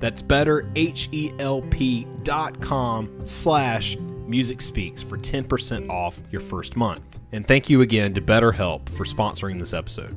That's better, H-E-L-P slash music speaks for 10% off your first month. And thank you again to BetterHelp for sponsoring this episode.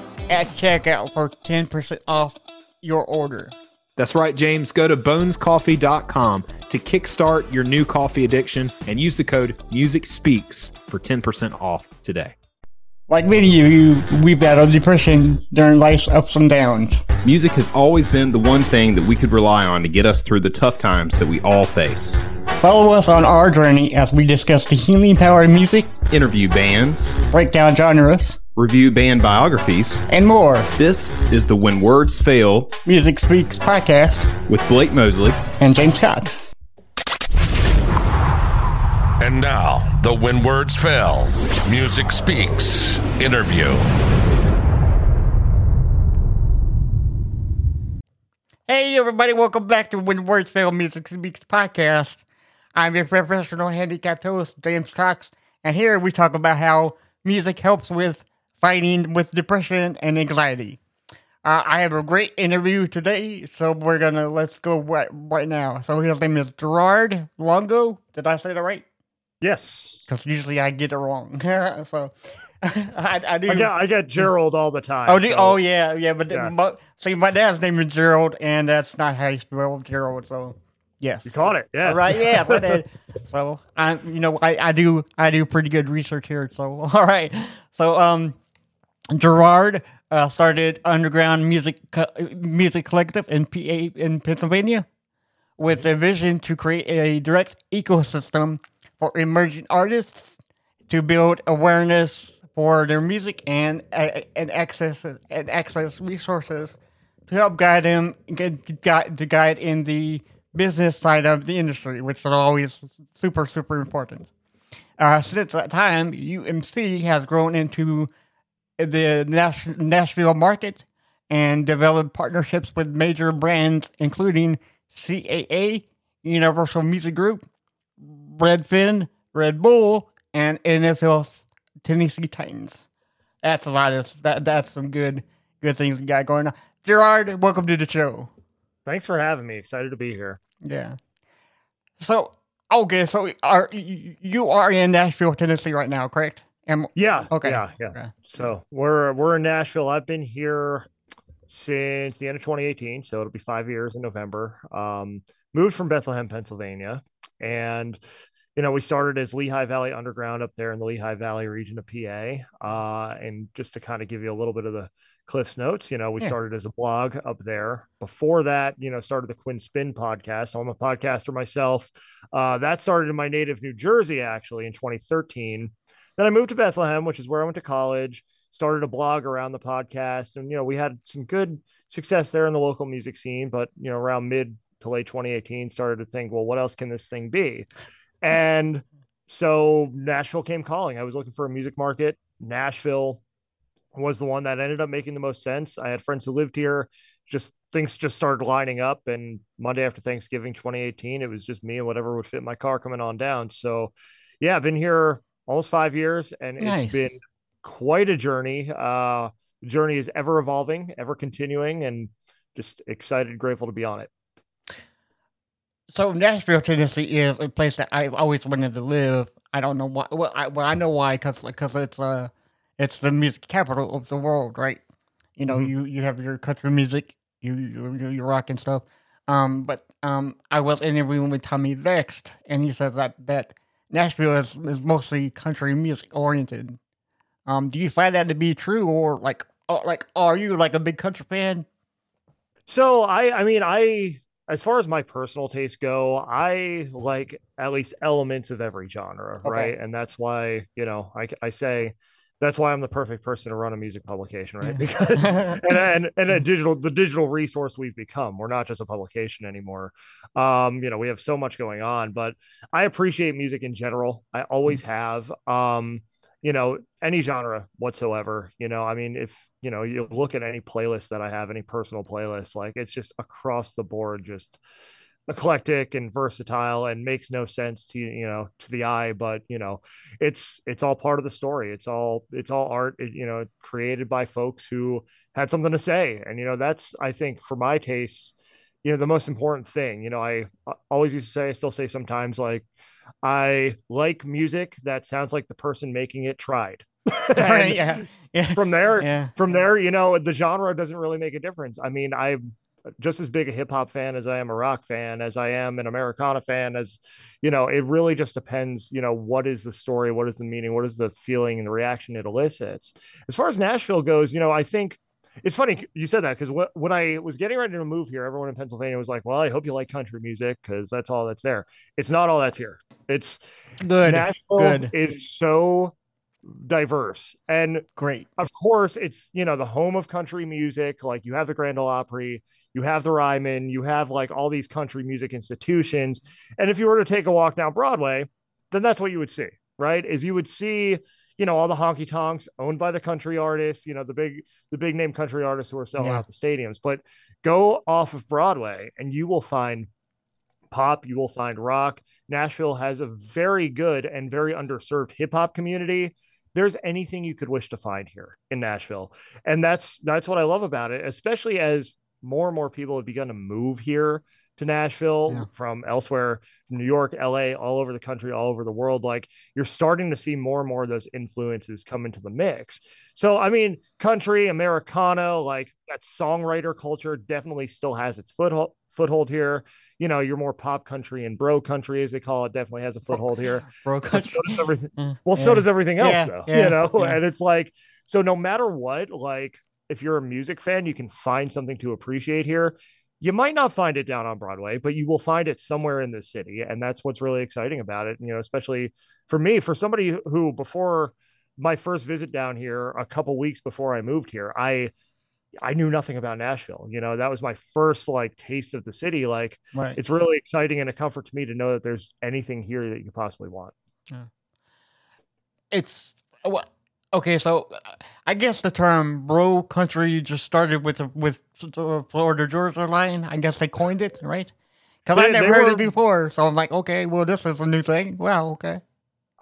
at checkout for 10% off your order. That's right, James. Go to bonescoffee.com to kickstart your new coffee addiction and use the code MUSICSPEAKS for 10% off today. Like many of you, we've battled depression during life's ups and downs. Music has always been the one thing that we could rely on to get us through the tough times that we all face. Follow us on our journey as we discuss the healing power of music, Interview bands, break down genres, review band biographies. and more. This is the When Words Fail Music Speaks podcast with Blake Mosley. and James Cox. And now, the When Words Fail Music Speaks interview. Hey everybody, welcome back to When Words Fail Music Speaks podcast. I'm your professional handicapped host, James Cox, and here we talk about how music helps with fighting with depression and anxiety. Uh, I have a great interview today, so we're gonna let's go right, right now. So his name is Gerard Longo. Did I say that right? Yes. Because usually I get it wrong. so I, I do. I get, I Gerald all the time. Oh, do, so- oh yeah, yeah. But Yeah. my- see, my dad's name is Gerald, and that's not how you spell Gerald. So yes, You caught it. Yeah. right. Yeah, my dad. So I, you know, I, I do I do pretty good research here. So all right. So um, Gerard uh, started underground music co- music collective in PA in Pennsylvania with a vision to create a direct ecosystem for emerging artists to build awareness for their music and uh, and access and access resources to help guide them guide, to guide in the business side of the industry, which is always super super important. Uh, since that time, UMC has grown into the Nash- Nashville market and developed partnerships with major brands, including CAA, Universal Music Group, Redfin, Red Bull, and NFL Tennessee Titans. That's a lot of that. That's some good good things we got going on. Gerard, welcome to the show. Thanks for having me. Excited to be here. Yeah. So okay, so are you you are in Nashville, Tennessee right now, correct? Am Yeah. Okay, Yeah. Yeah. okay. So we're we're in Nashville. I've been here since the end of 2018, so it'll be five years in November. Um, moved from Bethlehem, Pennsylvania, and you know we started as Lehigh Valley Underground up there in the Lehigh Valley region of PA. Uh, and just to kind of give you a little bit of the Cliff's Notes. You know, we Yeah. started as a blog up there. Before that, you know, started the Quinn Spin podcast. I'm a podcaster myself. Uh, that started in my native New Jersey, actually, in 2013. Then I moved to Bethlehem, which is where I went to college. Started a blog around the podcast, and you know, we had some good success there in the local music scene. But you know, around mid to late 2018, started to think, well, what else can this thing be? And so Nashville came calling. I was looking for a music market. Nashville was the one that ended up making the most sense. I had friends who lived here. Just things just started lining up. And Monday after Thanksgiving 2018, it was just me and whatever would fit my car coming on down. So yeah, I've been here almost five years and Nice. it's been quite a journey. Uh the journey is ever evolving, ever continuing, and just excited, grateful to be on it. So Nashville, Tennessee is a place that I've always wanted to live. I don't know why. Well, I, well, I know why because because it's uh, it's the music capital of the world, right? You know, Mhm. you you have your country music, you you you rock and stuff. Um, but um, I was interviewing with Tommy Vext, and he says that that Nashville is, is mostly country music oriented. Um, do you find that to be true, or like, or like, are you like a big country fan? So I I mean I as far as my personal tastes go, I like at least elements of every genre, Okay. right? And that's why, you know, I I say that's why I'm the perfect person to run a music publication, right? Because and, and and a digital the digital resource we've become. We're not just a publication anymore. Um, you know, we have so much going on, but I appreciate music in general. I always have. Um, you know, any genre whatsoever. You know, I mean, if you know, you look at any playlist that I have, any personal playlist, like it's just across the board, just eclectic and versatile and makes no sense to you know to the eye but you know it's it's all part of the story. It's all it's all art you know created by folks who had something to say. And you know that's i think for my tastes you know the most important thing. You know i always used to say i still say sometimes like i like music that sounds like the person making it tried. And yeah, yeah, from there yeah. from there, you know, the genre doesn't really make a difference. I mean, I'm just as big a hip hop fan as I am a rock fan, as I am an Americana fan, as you know, it really just depends, you know, what is the story, what is the meaning, what is the feeling and the reaction it elicits. As far as Nashville goes, you know, I think it's funny you said that because when I was getting ready to move here, everyone in Pennsylvania was like, "Well, I hope you like country music because that's all that's there." It's not all that's here. It's Good, Nashville good. is so diverse. And great. of course it's you know the home of country music. Like you have the grand ole opry you have the ryman you have like all these country music institutions. And if you were to take a walk down broadway then that's what you would see right? Is you would see you know all the honky tonks owned by the country artists you know the big the big name country artists who are selling Yeah. out the stadiums. But go off of broadway and you will find pop you will find rock. Nashville has a very good and very underserved hip hop community there's anything you could wish to find here in Nashville. And that's that's what I love about it, especially as more and more people have begun to move here to Nashville Yeah. from elsewhere, New York, LA, all over the country, all over the world. Like you're starting to see more and more of those influences come into the mix. So, I mean, country, Americana, like that songwriter culture definitely still has its foothold foothold here. You know, your more pop country and bro country, as they call it, definitely has a foothold here. Bro, country. so does everything. Mm, well, so does everything else, Yeah, though. yeah, you know, yeah. and it's like so. No matter what, like if you're a music fan, you can find something to appreciate here. You might not find it down on Broadway, but you will find it somewhere in the city, and that's what's really exciting about it. You know, especially for me, for somebody who before my first visit down here, a couple weeks before I moved here, I I knew nothing about Nashville. You know, that was my first like taste of the city. Like Right. it's really exciting and a comfort to me to know that there's anything here that you could possibly want. Yeah. it's well, okay. So uh, I guess the term "bro country" just started with with the Florida Georgia line. I guess they coined it, right? Because I never heard were- it before. So I'm like, okay, well, this is a new thing. Well, okay.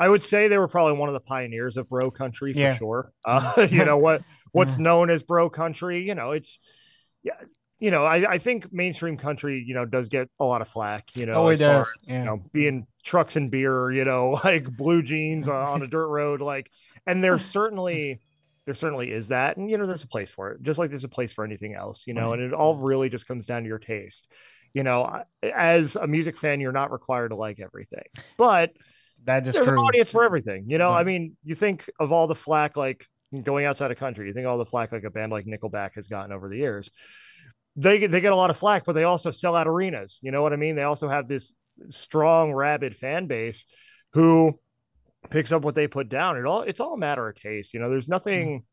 I would say they were probably one of the pioneers of bro country for Yeah. sure. Uh, you know what what's known as bro country. You know, it's yeah. You know, I, I think mainstream country, you know, does get a lot of flack. You know, Oh, it as far does, as, yeah. You know, being trucks and beer. You know, like blue jeans on, on a dirt road. Like, and there's certainly there certainly is that, and you know, there's a place for it, just like there's a place for anything else. You know, and it all really just comes down to your taste. You know, as a music fan, you're not required to like everything, but That is there's an audience for everything. You know, I mean, you think of all the flack like going outside of country. You think all the flack like a band like Nickelback has gotten over the years. They they get a lot of flack, but they also sell out arenas. You know what I mean? They also have this strong, rabid fan base who picks up what they put down. It all it's all a matter of taste. You know, there's nothing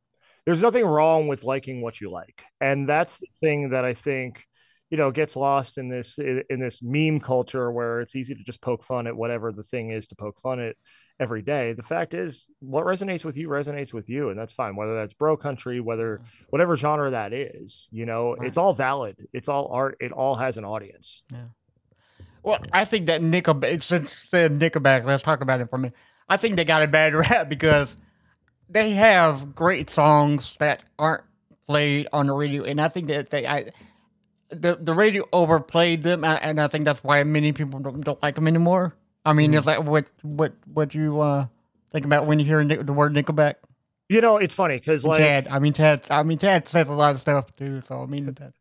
there's nothing wrong with liking what you like, and that's the thing that I think you know gets lost in this in this meme culture where it's easy to just poke fun at whatever the thing is to poke fun at every day the fact is what resonates with you resonates with you and that's fine whether that's bro country whether mm-hmm. whatever genre that is you know Right. it's all valid it's all art it all has an audience Yeah. Well, I think that Nickelback, since the Nickelback, let's talk about it for a minute. I think they got a bad rap because they have great songs that aren't played on the radio, and I think that they, I, the the radio overplayed them, and I think that's why many people don't, don't like them anymore. I mean, Mm-hmm. is that what what what do you uh, think about when you hear the word Nickelback? you know it's funny because like Chad, I mean Chad, I mean Chad says a lot of stuff too, so I mean that.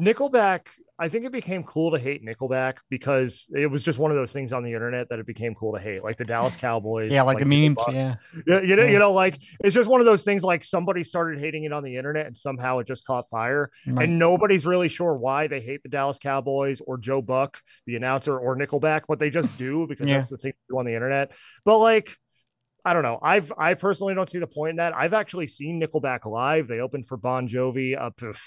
Nickelback, I think it became cool to hate Nickelback because it was just one of those things on the internet that it became cool to hate, like the Dallas Cowboys. Yeah, like, the memes. Yeah, Yeah, you know, Yeah. you know, like it's just one of those things. Like somebody started hating it on the internet, and somehow it just caught fire, Right. and nobody's really sure why they hate the Dallas Cowboys or Joe Buck, the announcer, or Nickelback, but they just do because Yeah. that's the thing to do on the internet. But like, I don't know. I've I personally don't see the point in that. I've actually seen Nickelback live. They opened for Bon Jovi up. oof,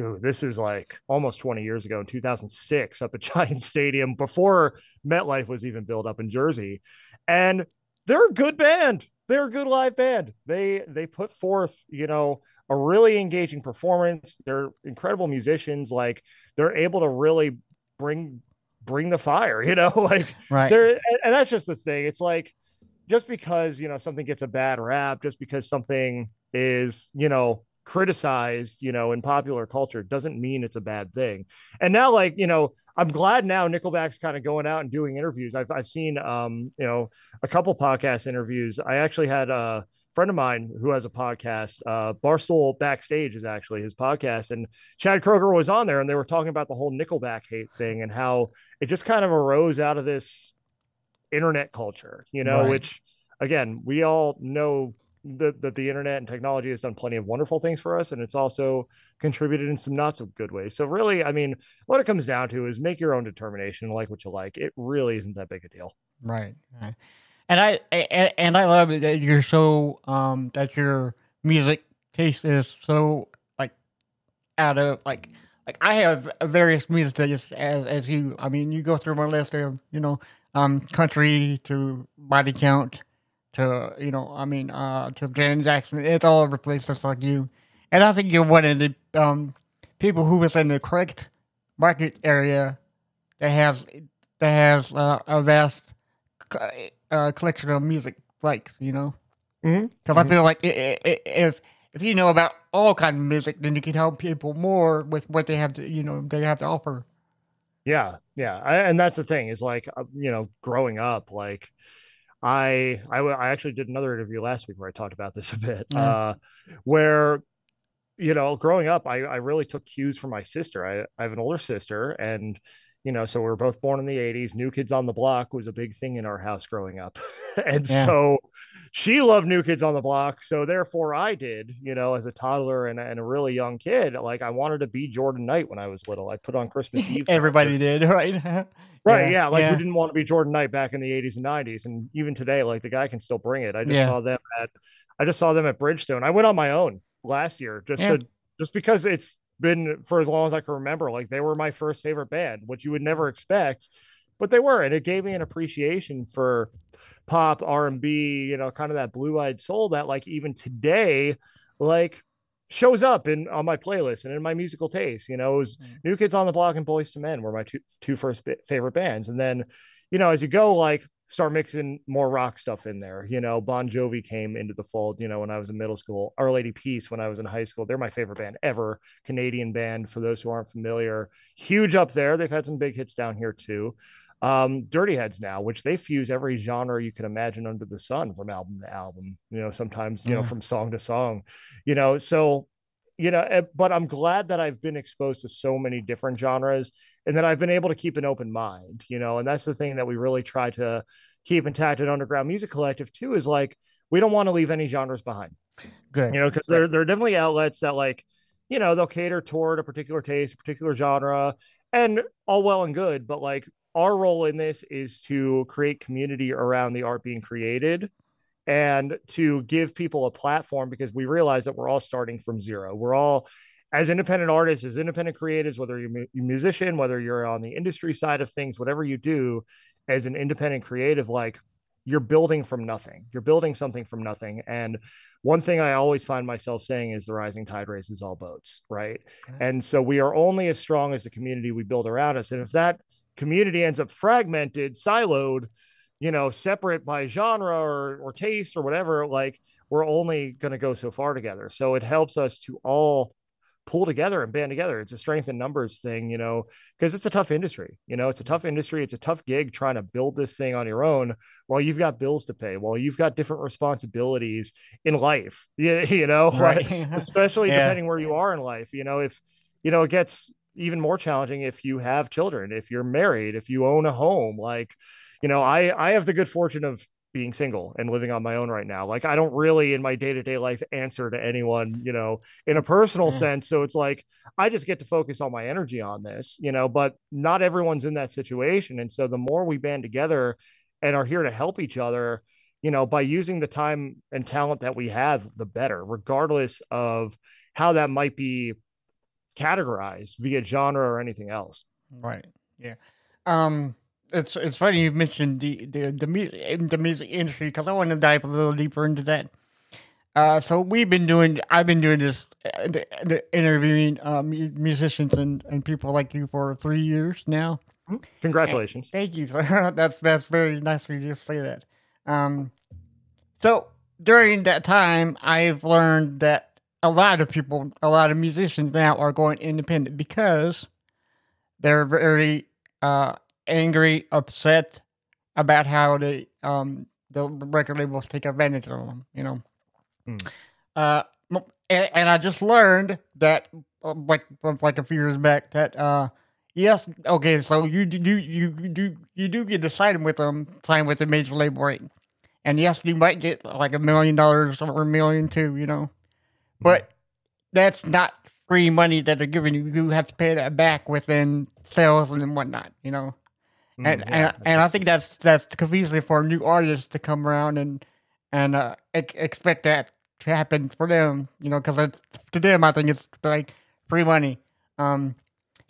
ooh, this is like almost 20 years ago in 2006 up at Giant Stadium before MetLife was even built up in Jersey. And they're a good band. They're a good live band. They they put forth, you know, a really engaging performance. They're incredible musicians. Like they're able to really bring bring the fire, you know, like right. there and, and that's just the thing it's like just because you know something gets a bad rap just because something is you know criticized you know in popular culture doesn't mean it's a bad thing. And now like you know i'm glad now nickelback's kind of going out and doing interviews. I've, I've seen um you know a couple podcast interviews. I actually had a friend of mine who has a podcast uh barstool backstage is actually his podcast and chad kroeger was on there and they were talking about the whole nickelback hate thing and how it just kind of arose out of this internet culture, you know, Right. which again, we all know that, that the internet and technology has done plenty of wonderful things for us, and it's also contributed in some not so good ways. So, really, I mean, what it comes down to is make your own determination, like what you like. It really isn't that big a deal. Right. right. And I and, and I love that you're so um that your music taste is so like out of like like I have various music tastes as as you. I mean, you go through my list of you know um country to body count to you know I mean uh to Janet Jackson. It's all over the place just like you. And I think you're one of the um people who is in the correct market area that has that has uh, a vast uh, collection of music likes, you know. Because I feel like if if you know about all kinds of music, then you can help people more with what they have to, you know, they have to offer. Yeah, yeah, I, and that's the thing is like uh, you know, growing up, like I, I I actually did another interview last week where I talked about this a bit, Yeah. uh, where you know, growing up, I I really took cues from my sister. I I have an older sister, and you know, so we were both born in the '80s. New Kids on the Block was a big thing in our house growing up, and Yeah. so she loved New Kids on the Block. So therefore, I did. You know, as a toddler and, and a really young kid, like I wanted to be Jordan Knight when I was little. I put on Christmas Eve. Everybody did, right? Right. Yeah. Like we didn't want to be Jordan Knight back in the 80s and 90s. And even today, like the guy can still bring it. I just Yeah. saw them at I just saw them at Bridgestone. I went on my own last year just Yeah. to just because it's been for as long as I can remember. Like they were my first favorite band, which you would never expect, but they were. And it gave me an appreciation for pop, R&B, you know, kind of that blue-eyed soul that like even today, like shows up in on my playlist and in my musical taste. You know, it was Mm. New Kids on the Block and Boyz II Men were my two two first favorite bands, and then you know as you go like start mixing more rock stuff in there. You know, Bon Jovi came into the fold. You know, when I was in middle school, Our Lady Peace when I was in high school. They're my favorite band ever, Canadian band. For those who aren't familiar, huge up there. They've had some big hits down here too. Um, Dirty Heads now, which they fuse every genre you can imagine under the sun from album to album. You know, sometimes you know from song to song. You know, so you know, eh, but I'm glad that I've been exposed to so many different genres and that I've been able to keep an open mind, you know, and that's the thing that we really try to keep intact at Underground Music Collective too is like we don't want to leave any genres behind. Good. you know because there, there are definitely outlets that like you know they'll cater toward a particular taste a particular genre and all well and good but like our role in this is to create community around the art being created and to give people a platform because we realize that we're all starting from zero we're all as independent artists as independent creatives whether you're a musician whether you're on the industry side of things whatever you do as an independent creative like you're building from nothing you're building something from nothing and one thing I always find myself saying is the rising tide raises all boats, right? Okay. And so we are only as strong as the community we build around us. And if that community ends up fragmented, siloed, you know, separate by genre or, or taste or whatever, like we're only going to go so far together. So it helps us to all pull together and band together. It's a strength in numbers thing, you know, because it's a tough industry. You know, it's a mm-hmm. tough industry. It's a tough gig trying to build this thing on your own while you've got bills to pay, while you've got different responsibilities in life. You, you know, right. especially yeah. depending where you are in life. You know, if you know, it gets even more challenging if you have children, if you're married, if you own a home. Like, you know, I I have the good fortune of being single and living on my own right now. Like I don't really in my day-to-day life answer to anyone, you know, in a personal mm. sense. So it's like I just get to focus all my energy on this, you know, but not everyone's in that situation. And so the more we band together and are here to help each other, you know, by using the time and talent that we have, the better, regardless of how that might be categorized via genre or anything else. Right. Yeah. Um it's it's funny you mentioned the the the music, the music industry because I want to dive a little deeper into that. Uh, so we've been doing, I've been doing this, uh, the, the interviewing uh, musicians and, and people like you for three years now. Mm-hmm. Congratulations! And thank you. that's that's very nice of you to say that. Um, so during that time, I've learned that a lot of people, a lot of musicians now are going independent because they're very uh, angry, upset about how the um the record labels take advantage of them. You know, mm. uh, and, and, I just learned that uh, like like a few years back that uh yes okay so you do you do you do get to sign with them sign with a major label rate and yes you might get like a million dollars or a million too you know but that's not free money that they're giving you you have to pay that back within sales and whatnot you know Mm, and yeah, and, and I think that's that's confusing for new artists to come around and and uh, expect that to happen for them, you know, because to them I think it's like free money. Um,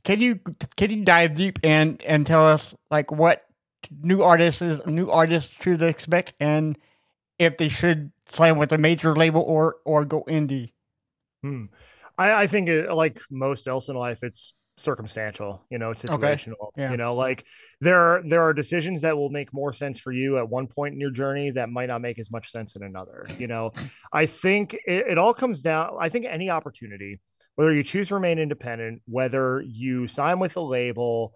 can you can you dive deep and and tell us like what new artists is new artists should expect and if they should sign with a major label or or go indie? Hmm. I, I think it, like most else in life, it's circumstantial you know it's situational okay. yeah. you know like there are there are decisions that will make more sense for you at one point in your journey that might not make as much sense in another you know i think it, it all comes down i think any opportunity whether you choose to remain independent whether you sign with a label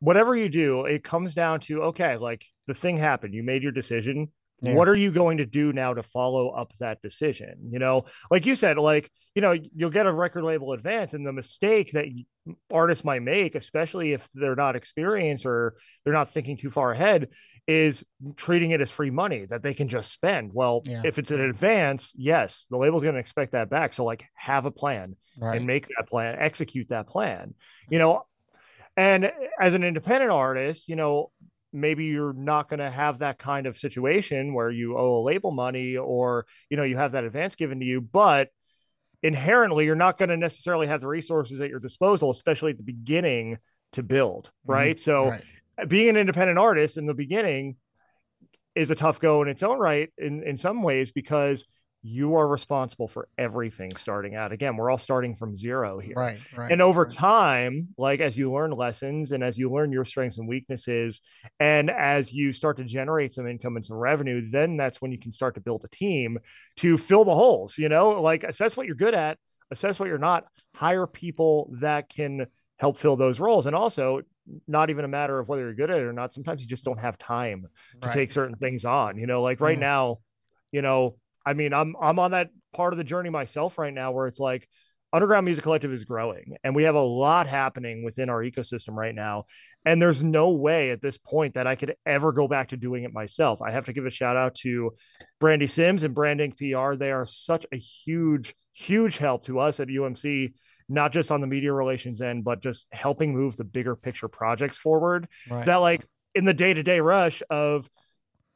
whatever you do it comes down to okay like the thing happened you made your decision yeah. What are you going to do now to follow up that decision? You know, like you said, like, you know, you'll get a record label advance, and the mistake that artists might make, especially if they're not experienced or they're not thinking too far ahead, is treating it as free money that they can just spend. Well, yeah. if it's an advance, yes, the label's going to expect that back. So, like, have a plan right. and make that plan, execute that plan, you know. And as an independent artist, you know, maybe you're not going to have that kind of situation where you owe a label money or you know you have that advance given to you but inherently you're not going to necessarily have the resources at your disposal especially at the beginning to build mm-hmm. right mm-hmm. so right. being an independent artist in the beginning is a tough go in its own right in in some ways because you are responsible for everything starting out. Again, we're all starting from zero here. Right. right and over right. time, like as you learn lessons and as you learn your strengths and weaknesses, and as you start to generate some income and some revenue, then that's when you can start to build a team to fill the holes, you know, like assess what you're good at, assess what you're not, hire people that can help fill those roles. And also, not even a matter of whether you're good at it or not. Sometimes you just don't have time to right. take certain things on, you know, like right mm. now, you know, I mean, I'm I'm on that part of the journey myself right now where it's like, Underground Music Collective is growing and we have a lot happening within our ecosystem right now. And there's no way at this point that I could ever go back to doing it myself. I have to give a shout out to Brandy Sims and Branding PR. They are such a huge, huge help to us at UMC, not just on the media relations end, but just helping move the bigger picture projects forward. Right. That, like, in the day to day rush of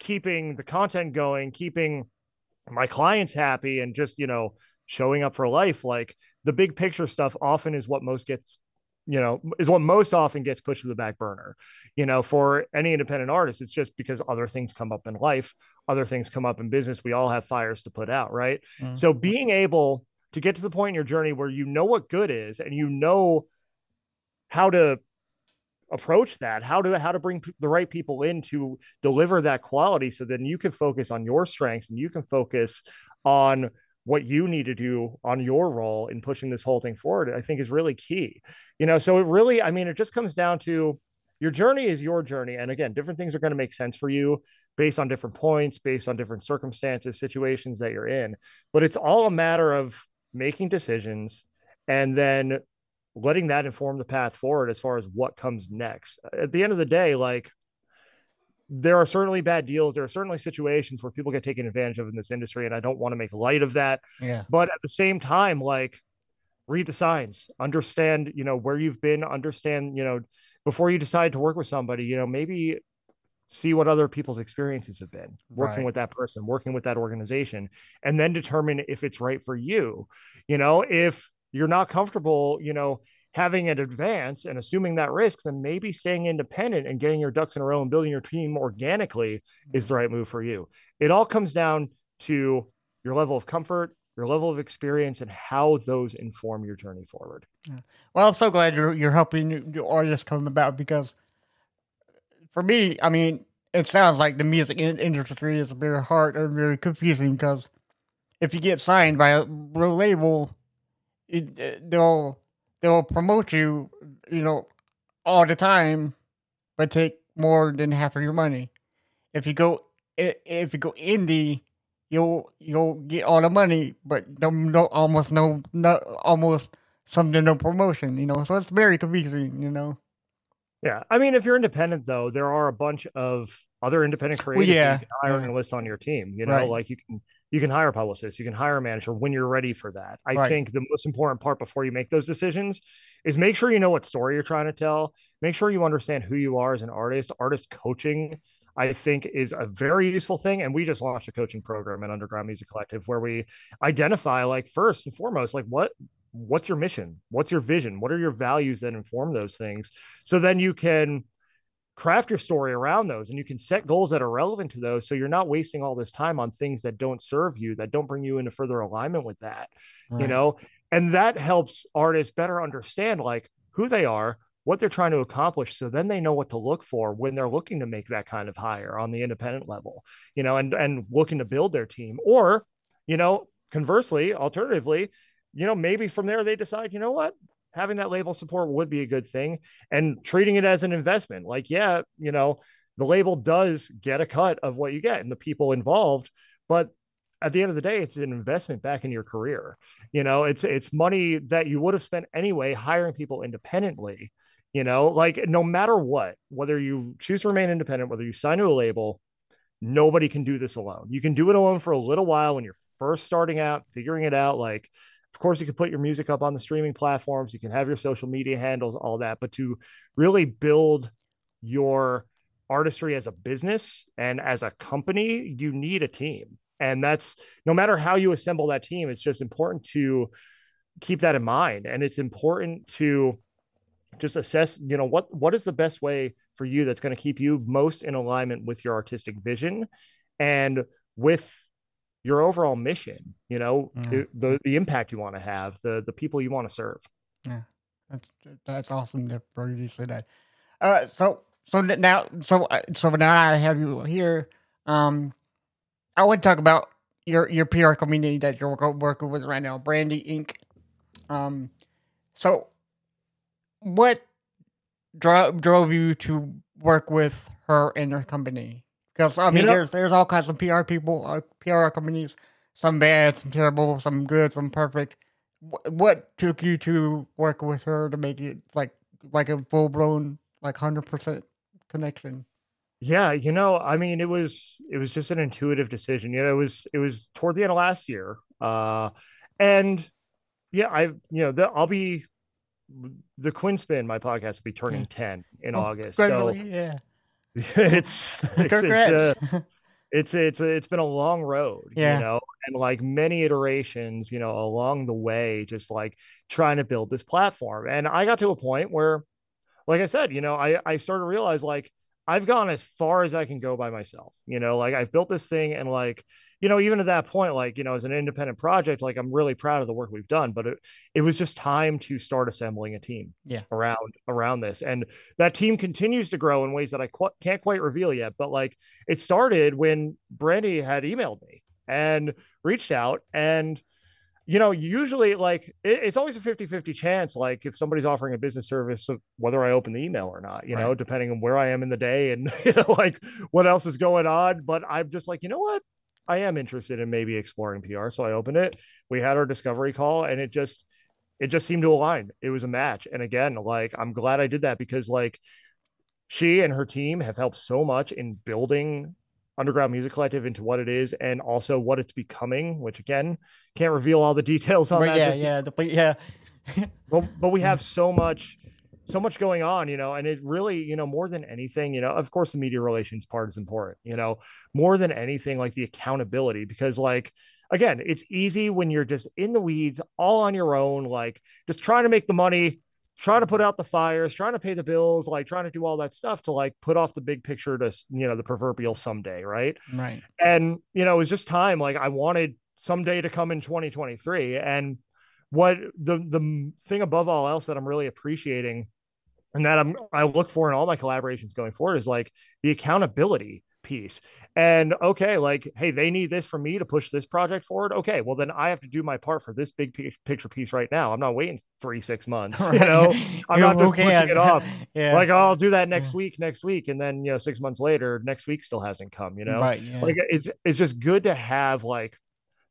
keeping the content going, keeping my clients happy, and just, you know, showing up for life, like, the big picture stuff often is what most gets you know is what most often gets pushed to the back burner you know for any independent artist it's just because other things come up in life other things come up in business we all have fires to put out right Mhm. so being able to get to the point in your journey where you know what good is and you know how to approach that how to how to bring p- the right people in to deliver that quality so then you can focus on your strengths and you can focus on what you need to do on your role in pushing this whole thing forward i think is really key. You know so it really i mean it just comes down to your journey is your journey and again different things are going to make sense for you based on different points based on different circumstances situations that you're in but it's all a matter of making decisions and then letting that inform the path forward as far as what comes next. At the end of the day like there are certainly bad deals. There are certainly situations where people get taken advantage of in this industry and i don't want to make light of that. Yeah. but at the same time like read the signs. Understand you know where you've been. Understand you know before you decide to work with somebody you know maybe see what other people's experiences have been working Right. with that person working with that organization and then determine if it's right for you. You know if you're not comfortable you know having an advance and assuming that risk then maybe staying independent and getting your ducks in a row and building your team organically is the right move for you. It all comes down to your level of comfort your level of experience and how those inform your journey forward. Yeah. Well, I'm so glad you're you're helping new artists come about because for me, I mean, it sounds like the music industry is very hard and very confusing because if you get signed by a real label, it, uh, they'll they'll promote you, you know, all the time, but take more than half of your money. If you go if you go indie, you'll you'll get all the money, but no, no almost no, no almost some no promotion, you know. So it's very confusing, you know. yeah i mean if you're independent though there are a bunch of other independent creators yeah, that you can hire yeah. and list on your team you know Right. like you can you can hire publicists you can hire a manager when you're ready for that i Right. think the most important part before you make those decisions is make sure you know what story you're trying to tell make sure you understand who you are as an artist artist coaching I think is a very useful thing. And we just launched a coaching program at Underground Music Collective where we identify like first and foremost, like what what's your mission? What's your vision? What are your values that inform those things? So then you can craft your story around those and you can set goals that are relevant to those. So you're not wasting all this time on things that don't serve you, that don't bring you into further alignment with that, you know? And that helps artists better understand like who they are, what they're trying to accomplish so then they know what to look for when they're looking to make that kind of hire on the independent level you know and and looking to build their team or you know conversely alternatively you know maybe from there they decide you know what having that label support would be a good thing. And treating it as an investment like yeah you know the label does get a cut of what you get and the people involved but at the end of the day it's an investment back in your career. You know it's it's money that you would have spent anyway hiring people independently you know like no matter what whether you choose to remain independent whether you sign to a label nobody can do this alone. You can do it alone for a little while when you're first starting out figuring it out like of course you can put your music up on the streaming platforms you can have your social media handles all that but to really build your artistry as a business and as a company you need a team. And that's no matter how you assemble that team it's just important to keep that in mind. And it's important to just assess you know what what is the best way for you that's going to keep you most in alignment with your artistic vision and with your overall mission you know Yeah. the the impact you want to have the the people you want to serve Yeah, That's that's awesome to- for you to say that. Uh, so so now so uh, so now I have you here. Um, I want to talk about your your PR community that you're working with right now, Brandy Inc. Um, so what dro- drove you to work with her and her company? Because I mean, know- there's there's all kinds of PR people, uh, PR companies, some bad, some terrible, some good, some perfect. wh- what took you to work with her to make it like like a full blown like hundred percent connection? Yeah, you know, I mean, it was it was just an intuitive decision. You know, it was it was toward the end of last year, uh, and yeah, I you know the, I'll be the Quinn Spin, my podcast, will be turning ten in Oh, August. So yeah. it's it's it's, uh, it's it's it's been a long road, Yeah. you know, and like many iterations, you know, along the way, just like trying to build this platform. And I got to a point where, like I said, you know, I I started to realize like I've gone as far as I can go by myself, you know, like I've built this thing and like, you know, even at that point, like, you know, as an independent project, like I'm really proud of the work we've done, but it, it was just time to start assembling a team Yeah. around around this. And that team continues to grow in ways that I qu- can't quite reveal yet, but like it started when Brandy had emailed me and reached out and you know usually like it, it's always a 50-50 chance like if somebody's offering a business service of whether i open the email or not you know depending on where i am in the day and you know like what else is going on. But i'm just like you know what? I am interested in maybe exploring pr so i opened it. We had our discovery call and it just it just seemed to align. It was a match. And again like i'm glad i did that because like she and her team have helped so much in building underground music collective into what it is and also what it's becoming which again can't reveal all the details on Right, that yeah, just yeah, the, yeah, but but we hmm. have so much so much going on you know and it really you know more than anything you know of course the media relations part is important you know more than anything like the accountability because like again it's easy when you're just in the weeds all on your own like just trying to make the money trying to put out the fires trying to pay the bills like trying to do all that stuff to like put off the big picture to you know the proverbial someday right? Right. and you know it was just time like i wanted someday to come in 2023 and what the the thing above all else that i'm really appreciating and that i'm i look for in all my collaborations going forward is like the accountability piece. And okay like hey they need this from me to push this project forward. Okay well then i have to do my part for this big pi- picture piece right now. I'm not waiting three six months you know? I'm not just pushing it off. Yeah, like oh, i'll do that next week next week and then you know six months later next week still hasn't come you know? Right, yeah. like it's it's just good to have like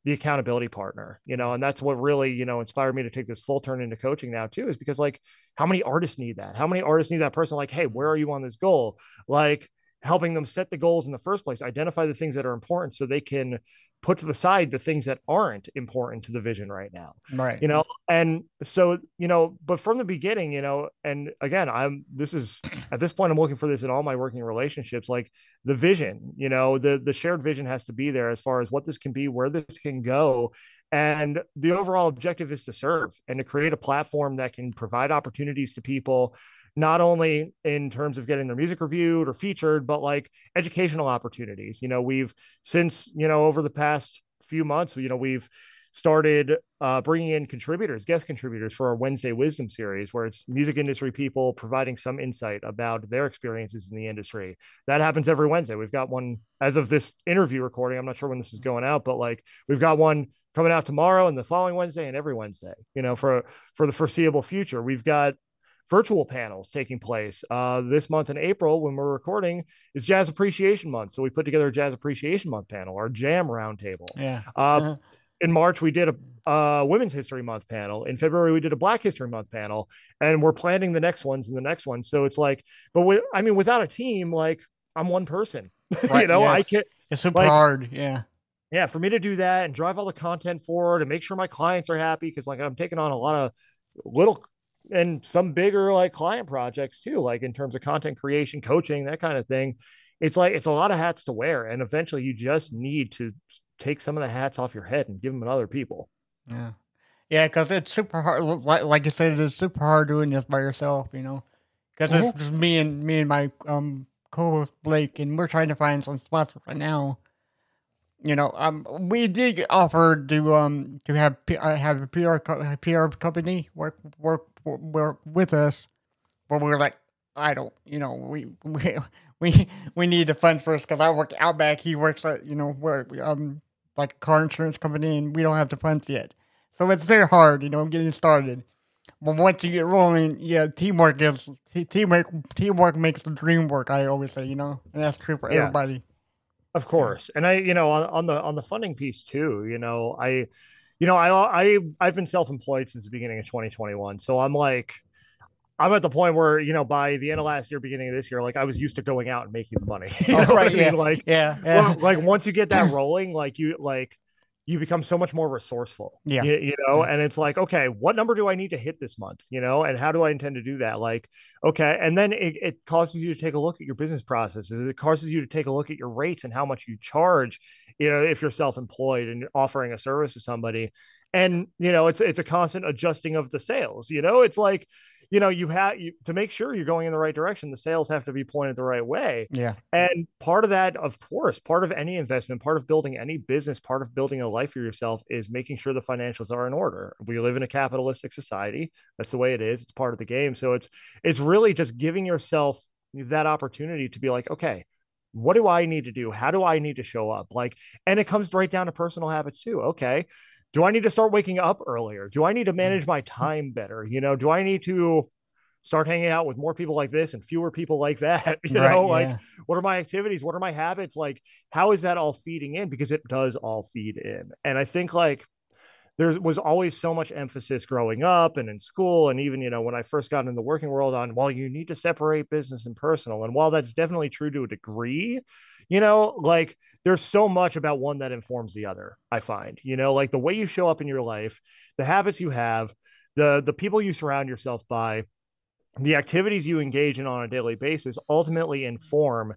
the accountability partner you know? And that's what really you know inspired me to take this full turn into coaching now too is because like how many artists need that? How many artists need that person like hey where are you on this goal? Like helping them set the goals in the first place identify the things that are important so they can put to the side the things that aren't important to the vision right now. Right, you know and so you know but from the beginning you know and again i'm this is at this point i'm looking for this in all my working relationships like the vision you know the the shared vision has to be there as far as what this can be where this can go. And the overall objective is to serve and to create a platform that can provide opportunities to people not only in terms of getting their music reviewed or featured but like educational opportunities you know we've since you know over the past few months you know we've started uh, bringing in contributors, guest contributors for our Wednesday Wisdom series, where it's music industry people providing some insight about their experiences in the industry. That happens every Wednesday. We've got one as of this interview recording. I'm not sure when this is going out, but like we've got one coming out tomorrow and the following Wednesday and every Wednesday, you know, for for the foreseeable future. We've got virtual panels taking place uh, this month in April when we're recording is Jazz Appreciation Month. So we put together a Jazz Appreciation Month panel, our Jam Roundtable. yeah, Uh, Uh-huh. in March, we did a uh, Women's History Month panel. In February, we did a Black History Month panel, and we're planning the next ones and the next one. So it's like, but with, I mean, without a team, like I'm one person. you know, yeah, I it's- can, it's super like- hard, yeah, yeah, for me to do that and drive all the content forward and make sure my clients are happy because like I'm taking on a lot of little and some bigger like client projects too, like in terms of content creation, coaching, that kind of thing. It's like it's a lot of hats to wear, and eventually you just need to take some of the hats off your head and give them to other people. yeah, yeah, because it's super hard. Like, like you said, it's super hard doing this by yourself, you know, because Mhm. it's just me and me and my um co-host Blake, and we're trying to find some spots right now. You know, um, we did offer to um to have P- uh, have a PR co- a PR company work work work with us, but we were like, I don't, you know, we we we we need the funds first because I work Outback, he works at you know where um like a car insurance company, and we don't have the funds yet, so it's very hard, you know, getting started. But once you get rolling, yeah, teamwork is te- teamwork. Teamwork makes the dream work. I always say, you know, and that's true for Yeah. everybody. Of course. And I, you know, on, on the on the funding piece too, you know, I you know, I I I've been self-employed since the beginning of 2021. So I'm like I'm at the point where, you know, by the end of last year, beginning of this year, like I was used to going out and making money. You Oh, know right, I mean? yeah. Like Yeah. yeah. well, like once you get that rolling, like you like you become so much more resourceful. Yeah. You, you know, and it's like, okay, what number do I need to hit this month? You know, and how do I intend to do that? Like, okay. And then it, it causes you to take a look at your business processes. It causes you to take a look at your rates and how much you charge, you know, if you're self-employed and offering a service to somebody. And, you know, it's it's a constant adjusting of the sales. You know, it's like, you know, you have you, to make sure you're going in the right direction, the sails have to be pointed the right way. yeah. And part of that, of course, part of any investment, part of building any business, part of building a life for yourself is making sure the financials are in order. We live in a capitalistic society. That's the way it is. It's part of the game. So it's it's really just giving yourself that opportunity to be like, okay, what do I need to do? How do I need to show up? Like, and it comes right down to personal habits too. Okay. Do I need to start waking up earlier? Do I need to manage mm. my time better? You know, do I need to start hanging out with more people like this and fewer people like that? You Right, know, like what are my activities? What are my habits? Like how is that all feeding in? Because it does all feed in. And i think like there was always so much emphasis growing up and in school and even you know when i first got in the working world on well you need to separate business and personal. And while that's definitely true to a degree you know like there's so much about one that informs the other i find you know like the way you show up in your life the habits you have the the people you surround yourself by the activities you engage in on a daily basis ultimately inform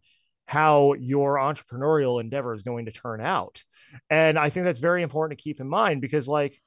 how your entrepreneurial endeavor is going to turn out. And I think that's very important to keep in mind because, like,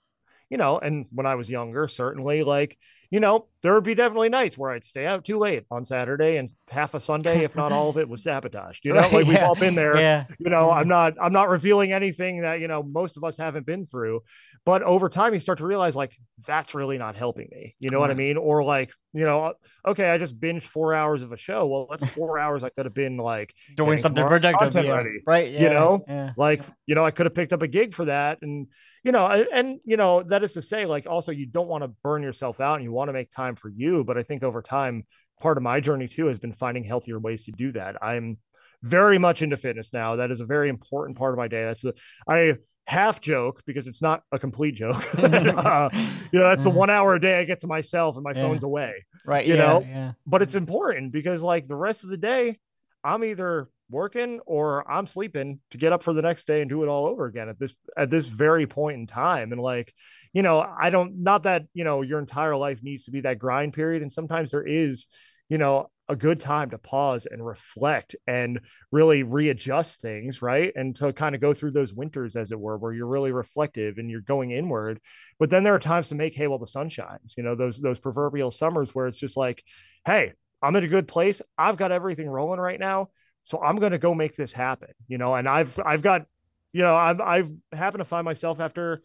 you know, and when I was younger, certainly, like, you know, there would be definitely nights where I'd stay out too late on Saturday and half a Sunday, if not all of it, was sabotaged. You know, Right, like we've all been there Yeah. you know Yeah. i'm mm-hmm. not i'm not revealing anything that you know most of us haven't been through but over time you start to realize like that's really not helping me you know what i mean or like you know uh, okay i just binged four hours of a show well that's four hours i could have been like Doing something productive. Yeah. ready, Right. you know? Yeah. like you know i could have picked up a gig for that and you know and you know that is to say like also you don't want to burn yourself out and you want to make time for you but i think over time part of my journey too has been finding healthier ways to do that i'm very much into fitness now that is a very important part of my day that's a i half joke because it's not a complete joke Uh, you know that's the one hour a day i get to myself and my Yeah. phone's away Right. you yeah, know, Yeah. but it's important because like the rest of the day i'm either working or i'm sleeping to get up for the next day and do it all over again at this at this very point in time. And like you know i don't not that you know your entire life needs to be that grind period. And sometimes there is you know a good time to pause and reflect and really readjust things right? And to kind of go through those winters as it were where you're really reflective and you're going inward. But then there are times to make hay while the sun shines you know those those proverbial summers where it's just like hey i'm in a good place. I've got everything rolling right now so i'm going to go make this happen you know and i've i've got you know i've i've happened to find myself after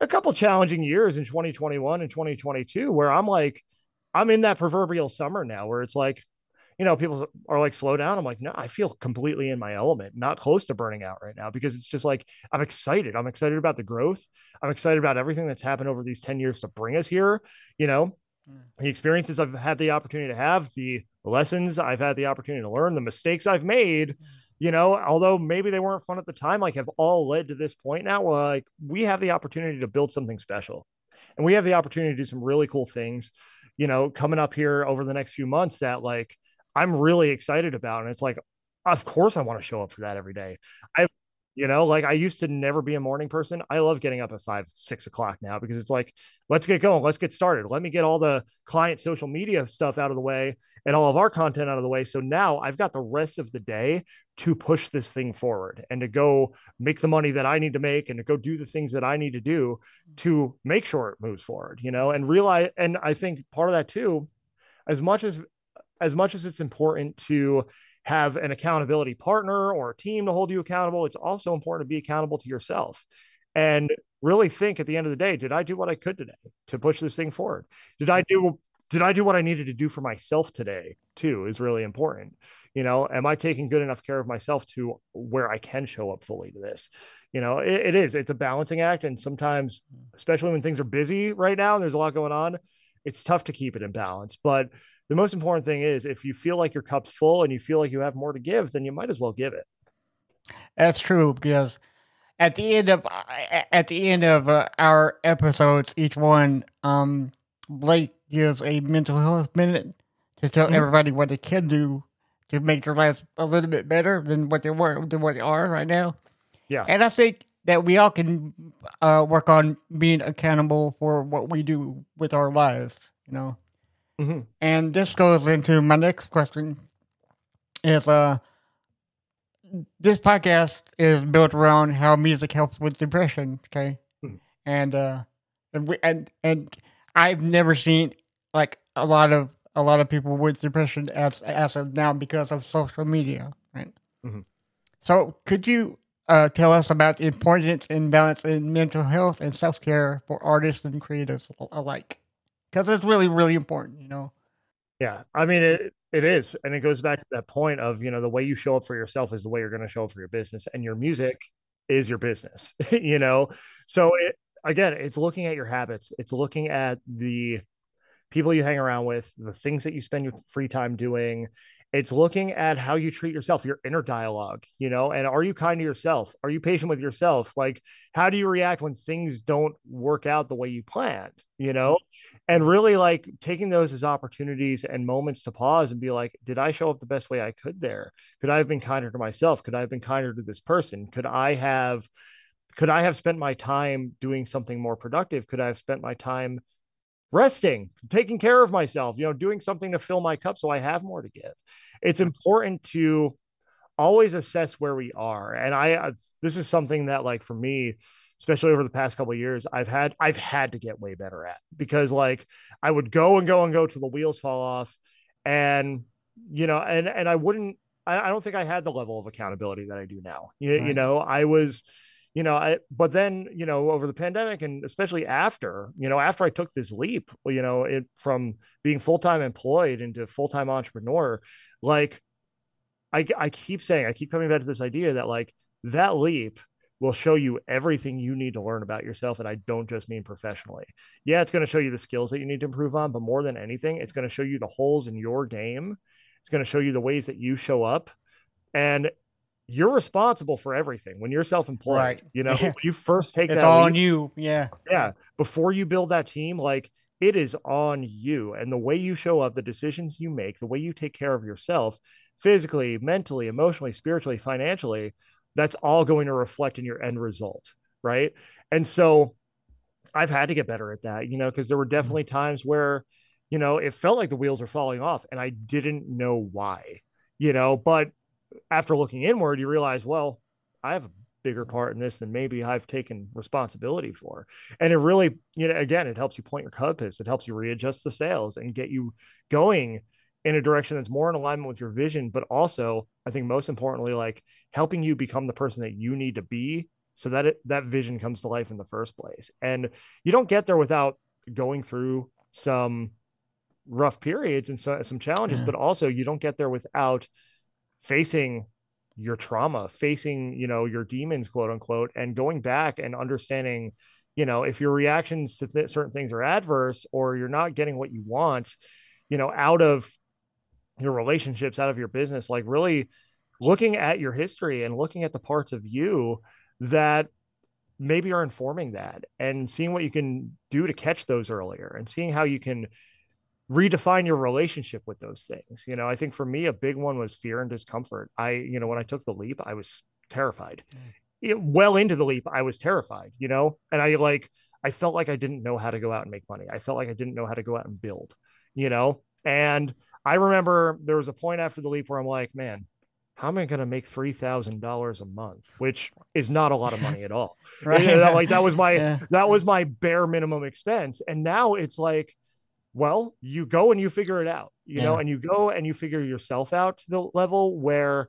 a couple challenging years in 2021 and 2022 where i'm like i'm in that proverbial summer now where it's like you know, people are like, slow down. I'm like, no, I feel completely in my element, not close to burning out right now because it's just like, I'm excited. I'm excited about the growth. I'm excited about everything that's happened over these 10 years to bring us here. You know, hmm. the experiences I've had the opportunity to have, the lessons I've had the opportunity to learn, the mistakes I've made, you know, although maybe they weren't fun at the time, like have all led to this point now where like we have the opportunity to build something special and we have the opportunity to do some really cool things, you know, coming up here over the next few months that like I'm really excited about. And it's like, of course I want to show up for that every day. I, you know, like I used to never be a morning person. I love getting up at five, six o'clock now because it's like, let's get going. Let's get started. Let me get all the client social media stuff out of the way and all of our content out of the way. So now I've got the rest of the day to push this thing forward and to go make the money that I need to make and to go do the things that I need to do mm. to make sure it moves forward, you know, and realize. And I think part of that too, as much as as much as it's important to have an accountability partner or a team to hold you accountable, it's also important to be accountable to yourself and really think at the end of the day, did I do what I could today to push this thing forward? Did I do did I do what I needed to do for myself today too is really important. You know, am I taking good enough care of myself to where I can show up fully to this? You know, it, it is, it's a balancing act. And sometimes, mm. especially when things are busy right now, and there's a lot going on, it's tough to keep it in balance. But the most important thing is if you feel like your cup's full and you feel like you have more to give, then you might as well give it. That's true because at the end of at the end of uh, our episodes, each one, um, Blake gives a mental health minute to tell Mhm. everybody what they can do to make their life a little bit better than what they were than what they are right now. Yeah. And I think that we all can uh, work on being accountable for what we do with our lives, you know. Hmm And this goes into my next question: Is uh, this podcast is built around how music helps with depression, okay? Mhm. And uh, and we, and and I've never seen like a lot of a lot of people with depression as as of now because of social media, right? Mhm. So could you uh, tell us about the importance and balance in mental health and self care for artists and creatives alike? Because it's really really important, you know. Yeah, I mean it. It is, and it goes back to that point of you know the way you show up for yourself is the way you're going to show up for your business, and your music is your business. you know, so it, again, it's looking at your habits. It's looking at the people you hang around with, the things that you spend your free time doing. It's looking at how you treat yourself, your inner dialogue, you know, and are you kind to yourself? Are you patient with yourself? Like, how do you react when things don't work out the way you planned, you know? Mm-hmm. And really like taking those as opportunities and moments to pause and be like, did I show up the best way I could there? Could I have been kinder to myself? Could I have been kinder to this person? Could I have could I have spent my time doing something more productive? Could I have spent my time resting, taking care of myself, you know, doing something to fill my cup so I have more to give. It's important to always assess where we are. And I, this is something that like for me, especially over the past couple of years, I've had I've had to get way better at because like I would go and go and go till the wheels fall off. And you know, and and I wouldn't I, I don't think I had the level of accountability that I do now. You, you know, I was you know i but then you know over the pandemic and especially after you know after i took this leap you know it from being full-time employed into full-time entrepreneur like i i keep saying i keep coming back to this idea that like that leap will show you everything you need to learn about yourself and i don't just mean professionally. Yeah it's going to show you the skills that you need to improve on but more than anything it's going to show you the holes in your game. It's going to show you the ways that you show up. And you're responsible for everything when you're self-employed Right. you know Yeah. you first take It's that all leap, on you. Yeah. yeah before you build that team like it is on you and the way you show up the decisions you make the way you take care of yourself physically mentally emotionally spiritually financially that's all going to reflect in your end result right and so i've had to get better at that you know because there were mm-hmm. definitely times where you know it felt like the wheels were falling off and i didn't know why you know but after looking inward you realize well i have a bigger part in this than maybe i've taken responsibility for. And it really you know again it helps you point your compass. It helps you readjust the sails and get you going in a direction that's more in alignment with your vision but also i think most importantly like helping you become the person that you need to be so that it, that vision comes to life in the first place. And you don't get there without going through some rough periods and so, some challenges Yeah. but also you don't get there without facing your trauma facing you know your demons quote unquote and going back and understanding you know if your reactions to th- certain things are adverse or you're not getting what you want you know out of your relationships out of your business like really looking at your history and looking at the parts of you that maybe are informing that and seeing what you can do to catch those earlier and seeing how you can redefine your relationship with those things. You know i think for me a big one was fear and discomfort. I you know when i took the leap i was terrified. Mm. It- well into the leap i was terrified you know? And i like i felt like i didn't know how to go out and make money. I felt like i didn't know how to go out and build you know? And i remember there was a point after the leap where i'm like man how am i going to make $3000 a month? Which is not a lot of money at all. Right. You know, like that was my Yeah. that was my bare minimum expense. And now it's like well you go and you figure it out you know and you go and you figure yourself out to the level where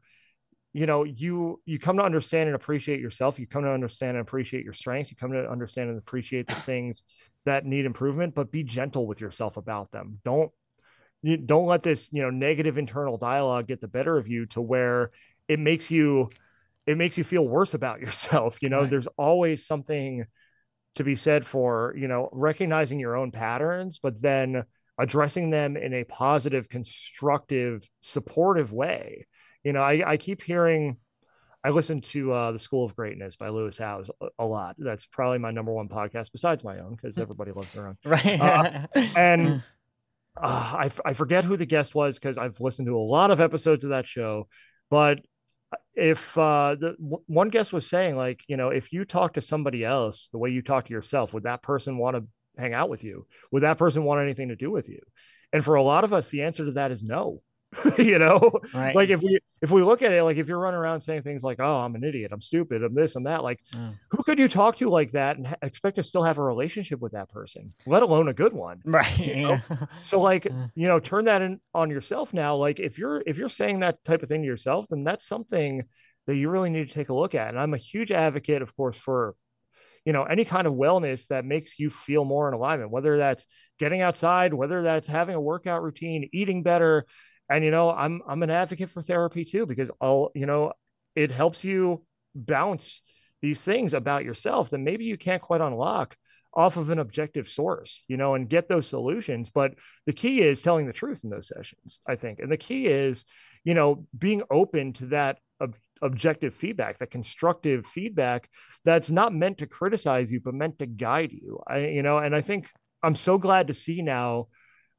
you know you you come to understand and appreciate yourself. You come to understand and appreciate your strengths. You come to understand and appreciate the things that need improvement but be gentle with yourself about them. Don't you don't let this you know negative internal dialogue get the better of you to where it makes you it makes you feel worse about yourself you know? Right. there's always something to be said for you know recognizing your own patterns but then addressing them in a positive constructive supportive way you know i, I keep hearing I listen to uh, the School of Greatness by Lewis Howes a, lot. That's probably my number one podcast besides my own because everybody loves their own. right. Uh, And uh, I, f- I forget who the guest was because I've listened to a lot of episodes of that show. But if uh, the w- one guest was saying, like, you know, if you talk to somebody else the way you talk to yourself, would that person want to hang out with you? Would that person want anything to do with you? And for a lot of us, the answer to that is no. you know, right. like if we if we look at it like if you're running around saying things like oh i'm an idiot i'm stupid i'm this i'm that like Mm. who could you talk to like that and ha- expect to still have a relationship with that person let alone a good one right. you know? Yeah. so like Mm. you know turn that in on yourself now like if you're if you're saying that type of thing to yourself then that's something that you really need to take a look at and i'm a huge advocate of course for you know any kind of wellness that makes you feel more in alignment whether that's getting outside whether that's having a workout routine eating better and you know i'm i'm an advocate for therapy too because all you know it helps you bounce these things about yourself that maybe you can't quite unlock off of an objective source you know and get those solutions. But the key is telling the truth in those sessions i think. And the key is you know being open to that ob- objective feedback that constructive feedback that's not meant to criticize you but meant to guide you. I you know and i think i'm so glad to see now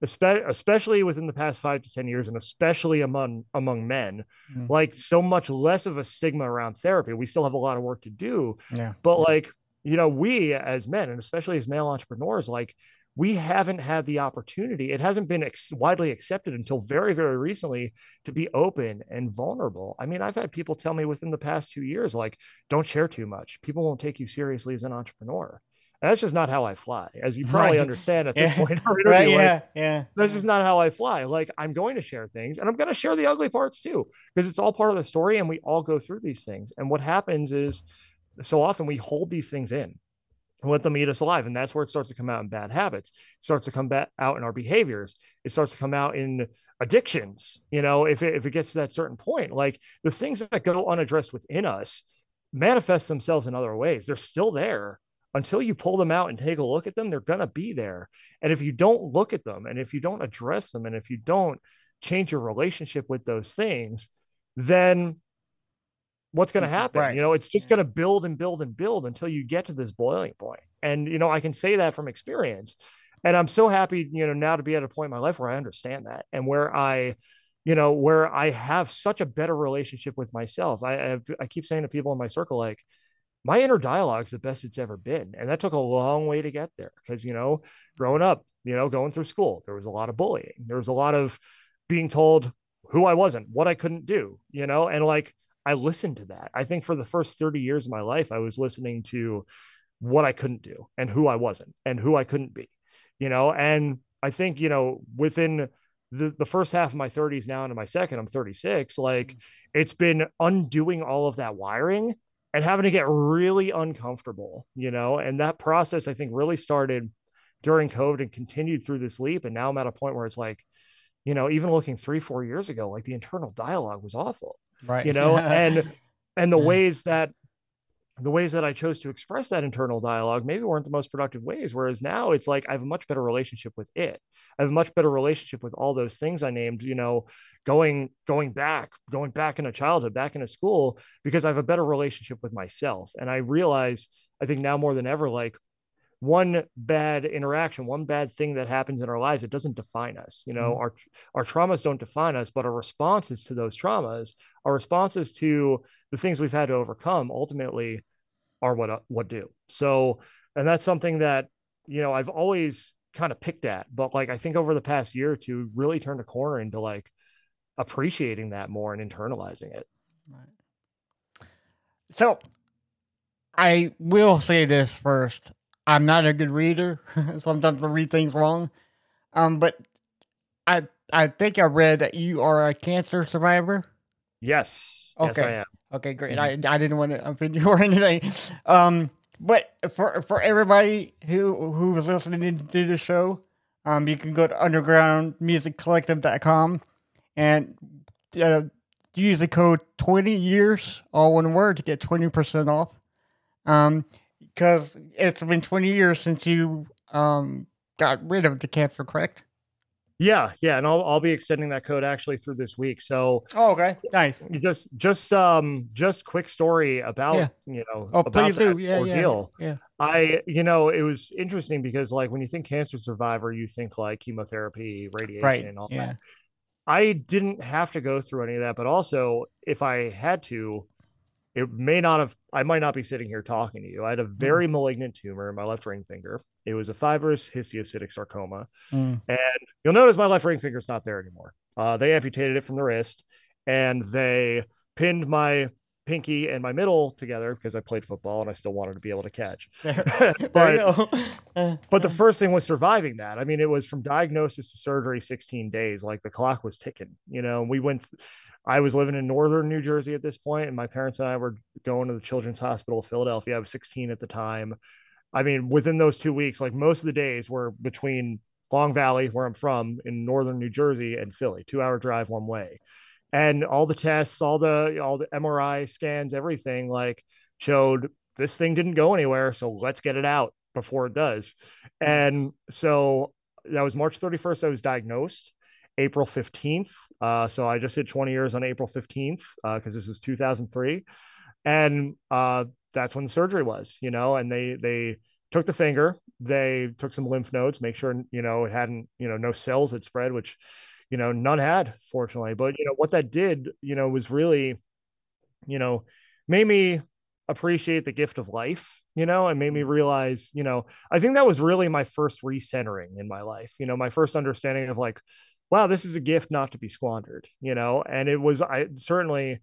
especially within the past five to ten years and especially among among men Mm. like so much less of a stigma around therapy we still have a lot of work to do Yeah. but like you know we as men and especially as male entrepreneurs like we haven't had the opportunity it hasn't been ex- widely accepted until very very recently to be open and vulnerable i mean i've had people tell me within the past two years like don't share too much people won't take you seriously as an entrepreneur and that's just not how i fly as you probably Right. understand at this Yeah. point in our interview, Right. like, Yeah. Yeah. this is not how I fly. Like I'm going to share things and I'm going to share the ugly parts too, because it's all part of the story and we all go through these things. And what happens is so often we hold these things in and let them eat us alive. And that's where it starts to come out in bad habits, it starts to come back out in our behaviors. It starts to come out in addictions. You know, if it, if it gets to that certain point, like the things that go unaddressed within us manifest themselves in other ways. They're still there until you pull them out and take a look at them, they're going to be there. And if you don't look at them and if you don't address them and if you don't change your relationship with those things, then what's going to mm-hmm. happen? Right. You know, it's just going to build and build and build until you get to this boiling point. And, you know, I can say that from experience. And I'm so happy, you know, now to be at a point in my life where I understand that and where I, you know, where I have such a better relationship with myself. I, I, I keep saying to people in my circle, like, my inner dialogue is the best it's ever been. And that took a long way to get there because, you know, growing up, you know, going through school, there was a lot of bullying. There was a lot of being told who I wasn't, what I couldn't do, you know, and like I listened to that. I think for the first 30 years of my life, I was listening to what I couldn't do and who I wasn't and who I couldn't be, you know, and I think, you know, within the, the first half of my 30s now into my second, I'm 36, like mm. it's been undoing all of that wiring and having to get really uncomfortable, you know, and that process I think really started during COVID and continued through this leap. And now I'm at a point where it's like, you know, even looking three, four years ago, like the internal dialogue was awful, Right. you know, and and the ways that the ways that I chose to express that internal dialogue maybe weren't the most productive ways. Whereas now it's like I have a much better relationship with it. I have a much better relationship with all those things I named, you know, going going back, going back into childhood, back into school, because I have a better relationship with myself. And I realize, I think now more than ever, like one bad interaction, one bad thing that happens in our lives, it doesn't define us. You know, Mhm. our our traumas don't define us, but our responses to those traumas, our responses to the things we've had to overcome, ultimately are what what do. So, and that's something that you know I've always kind of picked at, but like I think over the past year or two, really turned a corner into like appreciating that more and internalizing it. Right. So, I will say this first. I'm not a good reader. Sometimes I read things wrong. Um, but I I think I read that you are a cancer survivor. Yes, yes, I Okay. am. Okay, great. I, I didn't want to offend you or anything. Um, but for for everybody who who was listening to the show, um, you can go to undergroundmusiccollective.com and uh, use the code 20 years, all one word, to get 20% off. Um, because it's been 20 years since you um got rid of the cancer, correct? Yeah, yeah, and I'll I'll be extending that code actually through this week. So Oh, okay. Nice. just just um just quick story about Yeah. you know Oh, about please do. that Yeah, yeah. Yeah. I you know it was interesting because like when you think cancer survivor, you think like chemotherapy, radiation, Right. and all Yeah. that. I didn't have to go through any of that, but also if I had to, it may not have. I might not be sitting here talking to you. I had a very malignant tumor in my left ring finger. It was a fibrous histiocytic sarcoma. Mm. And you'll notice my left ring finger's not there anymore. Uh, they amputated it from the wrist and they pinned my pinky and my middle together because I played football and I still wanted to be able to catch. But, you go. Uh, but the first thing was surviving that. I mean, it was from diagnosis to surgery 16 days. Like the clock was ticking, you know. We went, I was living in northern New Jersey at this point, and my parents and I were going to the Children's Hospital of Philadelphia. I was 16 at the time. I mean, within those two weeks, like most of the days were between Long Valley, where I'm from, in northern New Jersey, and Philly, two hour drive one way. And all the tests, all the all the MRI scans, everything like showed this thing didn't go anywhere. So let's get it out before it does. And so that was March 31st. I was diagnosed. April 15th. Uh, so I just hit 20 years on April 15th because this was 2003. And uh, that's when the surgery was, you know, and they, they, took the finger they took some lymph nodes make sure you know it hadn't you know no cells had spread which you know none had fortunately. But you know what that did you know was really you know made me appreciate the gift of life you know and made me mm-hmm. realize you know i think that was really my first recentering in my life you know my first understanding of like wow this is a gift not to be squandered you know? And it was i certainly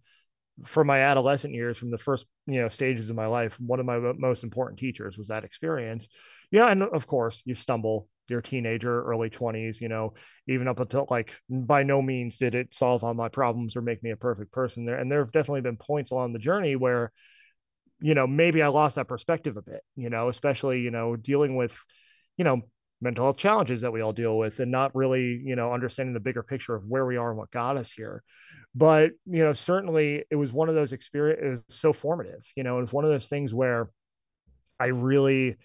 for my adolescent years from the first you know stages of my life one of my most important teachers was that experience. Yeah and of course you stumble you're teenager early 20s you know even up until like by no means did it solve all my problems or make me a perfect person there. And there have definitely been points along the journey where you know maybe i lost that perspective a bit you know especially you know dealing with you know mental health challenges that we all deal with and not really you know understanding the bigger picture of where we are and what got us here. But you know certainly it was one of those experience it was so formative you know it was one of those things where i really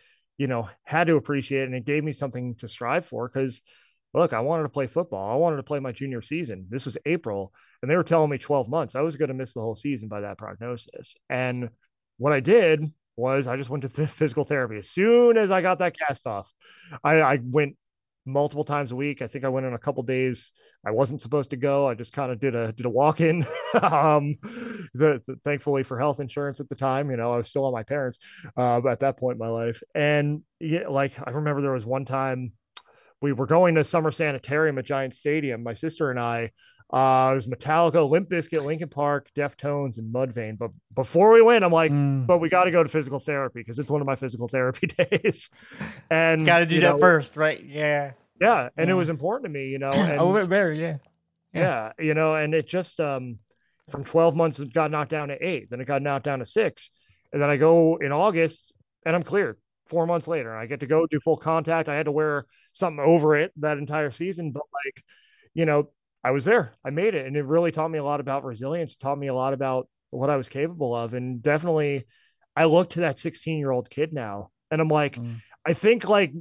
you know had to appreciate it and it gave me something to strive for because look i wanted to play football. I wanted to play my junior season. This was april and they were telling me 12 months. I was going to miss the whole season by that prognosis. And what i did was I just went to physical therapy. As soon as I got that cast off. I, I went multiple times a week. I think I went in a couple days. I wasn't supposed to go. I just kind of did a did a walk in. um, the, the, thankfully for health insurance at the time, you know, I was still on my parents uh, at that point in my life. And yeah, like I remember there was one time we were going to summer sanitarium at Giant Stadium. My sister and I. Uh, it was Metallica, Limp Bizkit, Linkin Park, Deftones, and Mudvayne. But before we went, I'm like, Mm. but we got to go to physical therapy because it's one of my physical therapy days. And Got to do that know, first, right? Yeah. Yeah, and it was important to me, you know. And, oh, very, yeah. yeah, you know, and it just um from 12 months it got knocked down to eight, then it got knocked down to six, and then I go in August and I'm cleared. Four months later, I get to go do full contact. I had to wear something over it that entire season, but like, you know, I was there. I made it, and it really taught me a lot about resilience. It taught me a lot about what I was capable of, and definitely, I look to that 16 year old kid now, and I'm like, Mm. I think like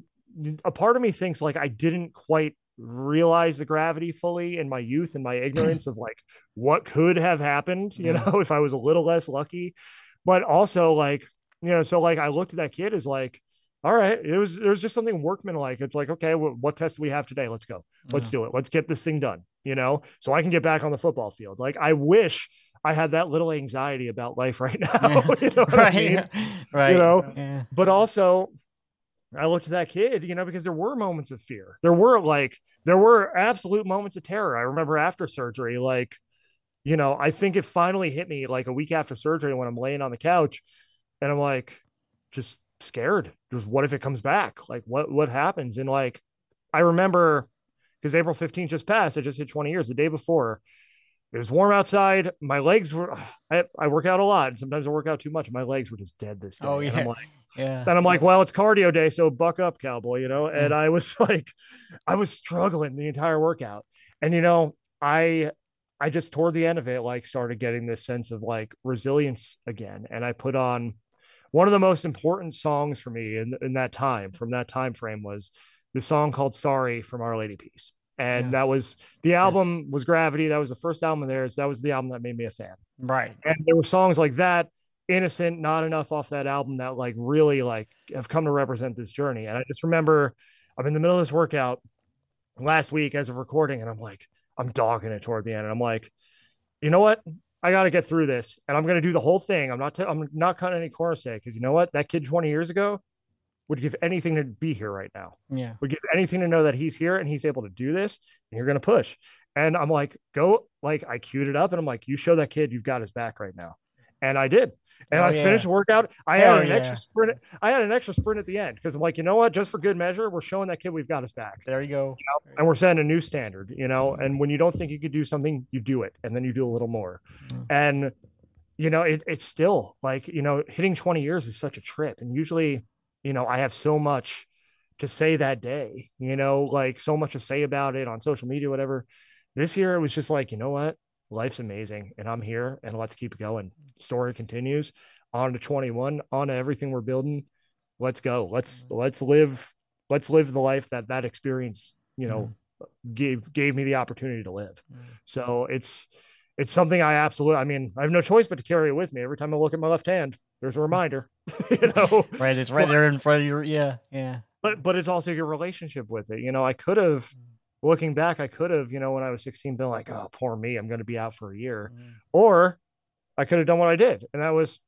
a part of me thinks like I didn't quite realize the gravity fully in my youth and my ignorance of like what could have happened, you Yeah. know, if I was a little less lucky. But also like, you know, so like I looked at that kid as like, all right, it was there was just something workman like. It's like, okay, well, what test do we have today? Let's go. Let's do it. Let's get this thing done, you know, so I can get back on the football field. Like I wish I had that little anxiety about life right now. you know what I right. mean? Right. You know? Yeah. but also I looked at that kid, you know, because there were moments of fear. There were like there were absolute moments of terror. I remember after surgery, like, you know, I think it finally hit me like a week after surgery when I'm laying on the couch and I'm like just scared. Just what if it comes back? Like what what happens? And like I remember because April 15th just passed, I just hit 20 years the day before. It was warm outside. My legs were I, I work out a lot. And sometimes I work out too much. My legs were just dead this day. Oh, And yeah. I'm like, Yeah. and I'm like, well, it's cardio day, so buck up, cowboy, you know. And mm. I was like, I was struggling the entire workout, and you know, I, I just toward the end of it, like, started getting this sense of like resilience again, and I put on one of the most important songs for me in in that time, from that time frame, was the song called "Sorry" from Our Lady Peace, and Yeah. that was the album was Gravity. That was the first album of theirs. That was the album that made me a fan. Right. And there were songs like that, Innocent, not enough off that album that like really like have come to represent this journey. And I just remember I'm in the middle of this workout last week as of recording, and I'm like, I'm dogging it toward the end, and I'm like, you know what? I got to get through this, and I'm going to do the whole thing. I'm not. T- I'm not cutting any corners today because you know what? That kid 20 years ago would give anything to be here right now. Yeah. Would give anything to know that he's here and he's able to do this, and you're going to push. And I'm like, go. Like I queued it up, and I'm like, you show that kid you've got his back right now, and I did. And Oh, I yeah. finished workout. I Hell had an yeah. extra sprint. I had an extra sprint at the end because I'm like, you know what? Just for good measure, we're showing that kid we've got his back There you go. and we're setting a new standard, you know. And when you don't think you could do something, you do it, and then you do a little more. Mm. And you know, it, it's still like you know, hitting 20 years is such a trip. And usually, you know, I have so much to say that day, you know, like so much to say about it on social media, whatever. This year, it was just like, you know what, life's amazing, and I'm here, and let's keep going. Story continues on to 21, on to everything we're building. Let's go. Let's mm-hmm. let's live. Let's live the life that that experience, you know, mm-hmm. gave gave me the opportunity to live. Mm. So it's it's something I absolutely. I mean, I have no choice but to carry it with me every time I look at my left hand. There's a reminder, you know. Right. It's right there in front of your. Yeah. Yeah. But but it's also your relationship with it. You know, I could have. Looking back, I could have, you know, when I was 16, been like, "Oh, poor me, I'm going to be out for a year," Mm. or I could have done what I did, and that was,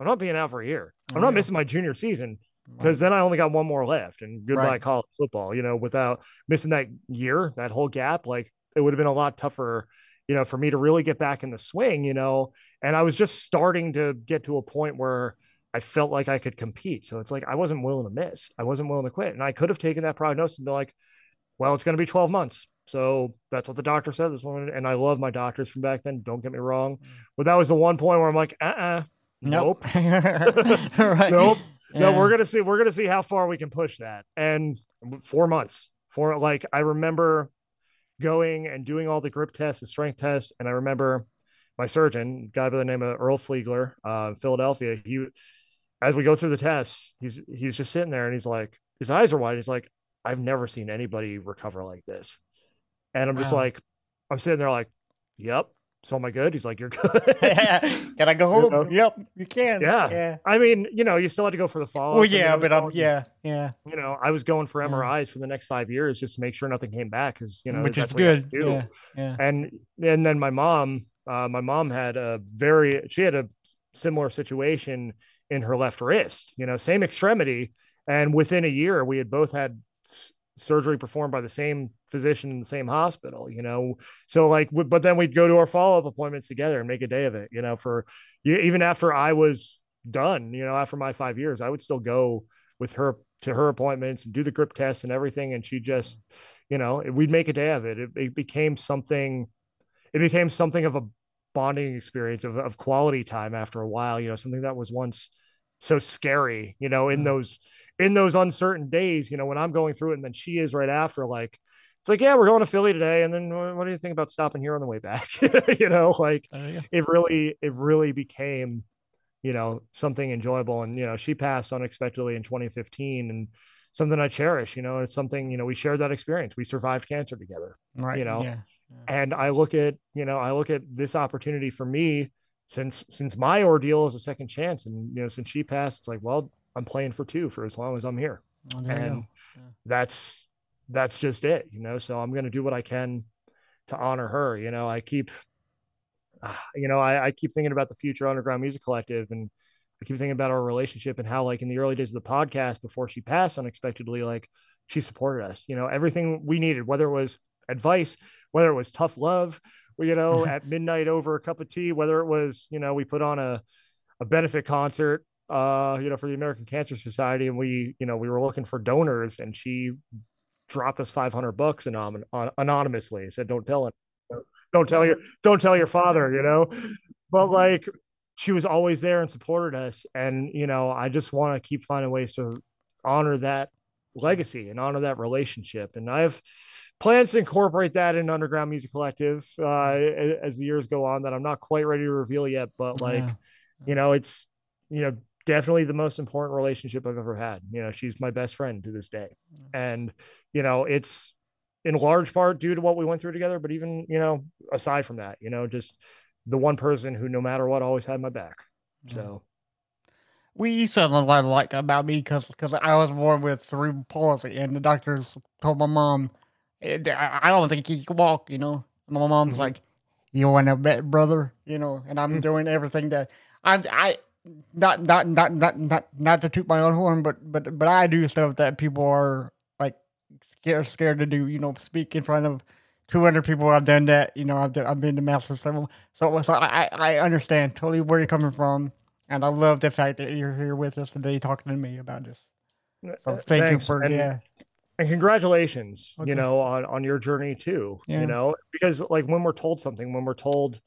I'm not being out for a year. I'm Yeah. not missing my junior season because then I only got one more left, and goodbye Right. college football. You know, without missing that year, that whole gap, like it would have been a lot tougher, you know, for me to really get back in the swing. You know, and I was just starting to get to a point where I felt like I could compete. So it's like I wasn't willing to miss. I wasn't willing to quit, and I could have taken that prognosis and been like, well, it's going to be 12 months. So that's what the doctor said this one. And I love my doctors from back then. Don't get me wrong. But that was the one point where I'm like, uh uh nope. right. Nope. No, we're gonna see. We're gonna see how far we can push that. And four months. For like, I remember going and doing all the grip tests and strength tests, and I remember my surgeon, guy by the name of Earl Fliegler, uh, in Philadelphia. He, as we go through the tests, he's he's just sitting there and he's like, his eyes are wide. He's like, I've never seen anybody recover like this. And I'm just Wow. like, I'm sitting there like, yep. So am I good? He's like, you're good. Can I go home? know? Yep, you can. Yeah. Yeah. I mean, you know, you still had to go for the follow. Well, yeah, but I'm, yeah, yeah. you know, I was going for Yeah. MRIs for the next five years just to make sure nothing came back because you know which is you good. Yeah, yeah. And and then my mom, uh, my mom had a very she had a similar situation in her left wrist. You know, same extremity, and within a year we had both had surgery performed by the same physician in the same hospital. You know, so like, but then we'd go to our follow up appointments together and make a day of it. You know, for you even after I was done, you know, after my five years, I would still go with her to her appointments and do the grip tests and everything. And she just, you know, we'd make a day of it. It, it became something, it became something of a bonding experience of, of quality time after a while, you know, something that was once so scary, you know, in Mhm. those, in those uncertain days, you know, when I'm going through it and then she is right after, like, it's like, yeah, we're going to Philly today. And then what do you think about stopping here on the way back? you know, like Oh, yeah. it really, it really became, you know, something enjoyable. And, you know, she passed unexpectedly in 2015 and something I cherish, you know, it's something, you know, we shared that experience. We survived cancer together. Right. you know, Yeah. And I look at, you know, I look at this opportunity for me since, since my ordeal is a second chance. And, you know, since she passed, it's like, well, I'm playing for two for as long as I'm here. Oh, and. Yeah. that's, that's just it, you know? So I'm going to do what I can to honor her. You know, I keep, ah, you know, I, I keep thinking about the future underground music collective and I keep thinking about our relationship and how like in the early days of the podcast before she passed unexpectedly, like she supported us, you know, everything we needed, whether it was advice, whether it was tough love, you know, at midnight over a cup of tea, whether it was, you know, we put on a, a benefit concert, uh, you know, for the American Cancer Society. And we, you know, we were looking for donors and she dropped us 500 bucks anon- anonymously. Said, don't tell it. Don't tell your, don't tell your father, you know, but like she was always there and supported us. And, you know, I just want to keep finding ways to honor that legacy and honor that relationship. And I've plans to incorporate that in Underground Music Collective uh, as the years go on that I'm not quite ready to reveal yet, but like, Yeah. you know, it's, you know, definitely the most important relationship I've ever had. You know, she's my best friend to this day. And, you know, it's, in large part due to what we went through together, but even, you know, aside from that, you know, just the one person who no matter what always had my back. So We sound a lot like about me because because I was born with cerebral palsy, and the doctors told my mom, "Eh, I I don't think he can walk, you know. And my mom's Mhm. like, "You want to bet, brother?" You know, and I'm Mm. doing everything that I'm I not not not not not not to toot my own horn, but but but I do stuff that people are like scared scared to do. You know, speak in front of. 200 people I've done that, you know, I've, done, I've been to master several. So, so I, I I understand totally where you're coming from. And I love the fact that you're here with us today talking to me about this. So uh, thank thanks. you for And- yeah. and congratulations Okay. you know on on your journey too Yeah. you know because like when we're told something when we're told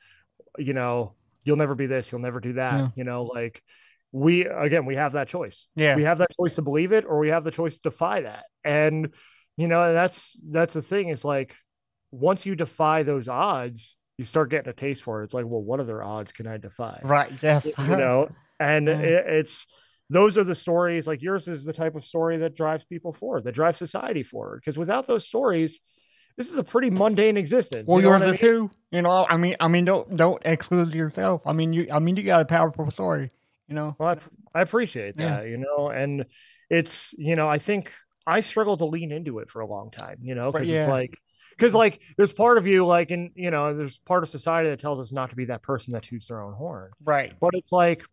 you know you'll never be this you'll never do that Yeah. you know like we again we have that choice Yeah. we have that choice to believe it or we have the choice to defy that and you know and that's that's the thing is like once you defy those odds you start getting a taste for it it's like well what other odds can i defy Right. Yes. you know and Yeah. it, it's those are the stories like yours is the type of story that drives people forward that drives society forward because without those stories this is a pretty mundane existence well, you know yours is too. You know, I mean, I mean, don't don't exclude yourself. I mean, you, I mean, you got a powerful story. You know. well, I, I appreciate Yeah. that you know and it's you know i think i struggled to lean into it for a long time you know because yeah. it's like because like there's part of you like in you know there's part of society that tells us not to be that person that toots their own horn Right. but it's like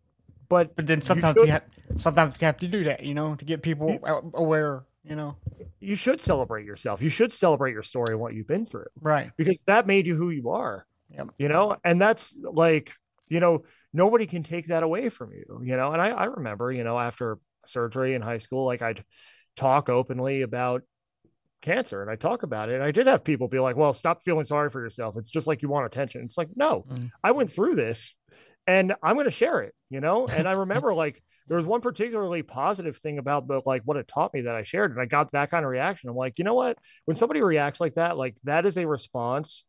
but But then sometimes should- you, have sometimes you have to do that. You know, to get people You- aware. You know. you should celebrate yourself you should celebrate your story and what you've been through Right. because that made you who you are. Yep. You know, and that's like, you know, nobody can take that away from you, you know. And I, I remember, you know, after surgery in high school, like I'd talk openly about cancer and I talk about it. And I did have people be like, well, stop feeling sorry for yourself. It's just like you want attention. It's like, no, Mm. I went through this and I'm going to share it, you know? And I remember like there was one particularly positive thing about the like what it taught me that I shared. And I got that kind of reaction. I'm like, you know what? When somebody reacts like that, like that is a response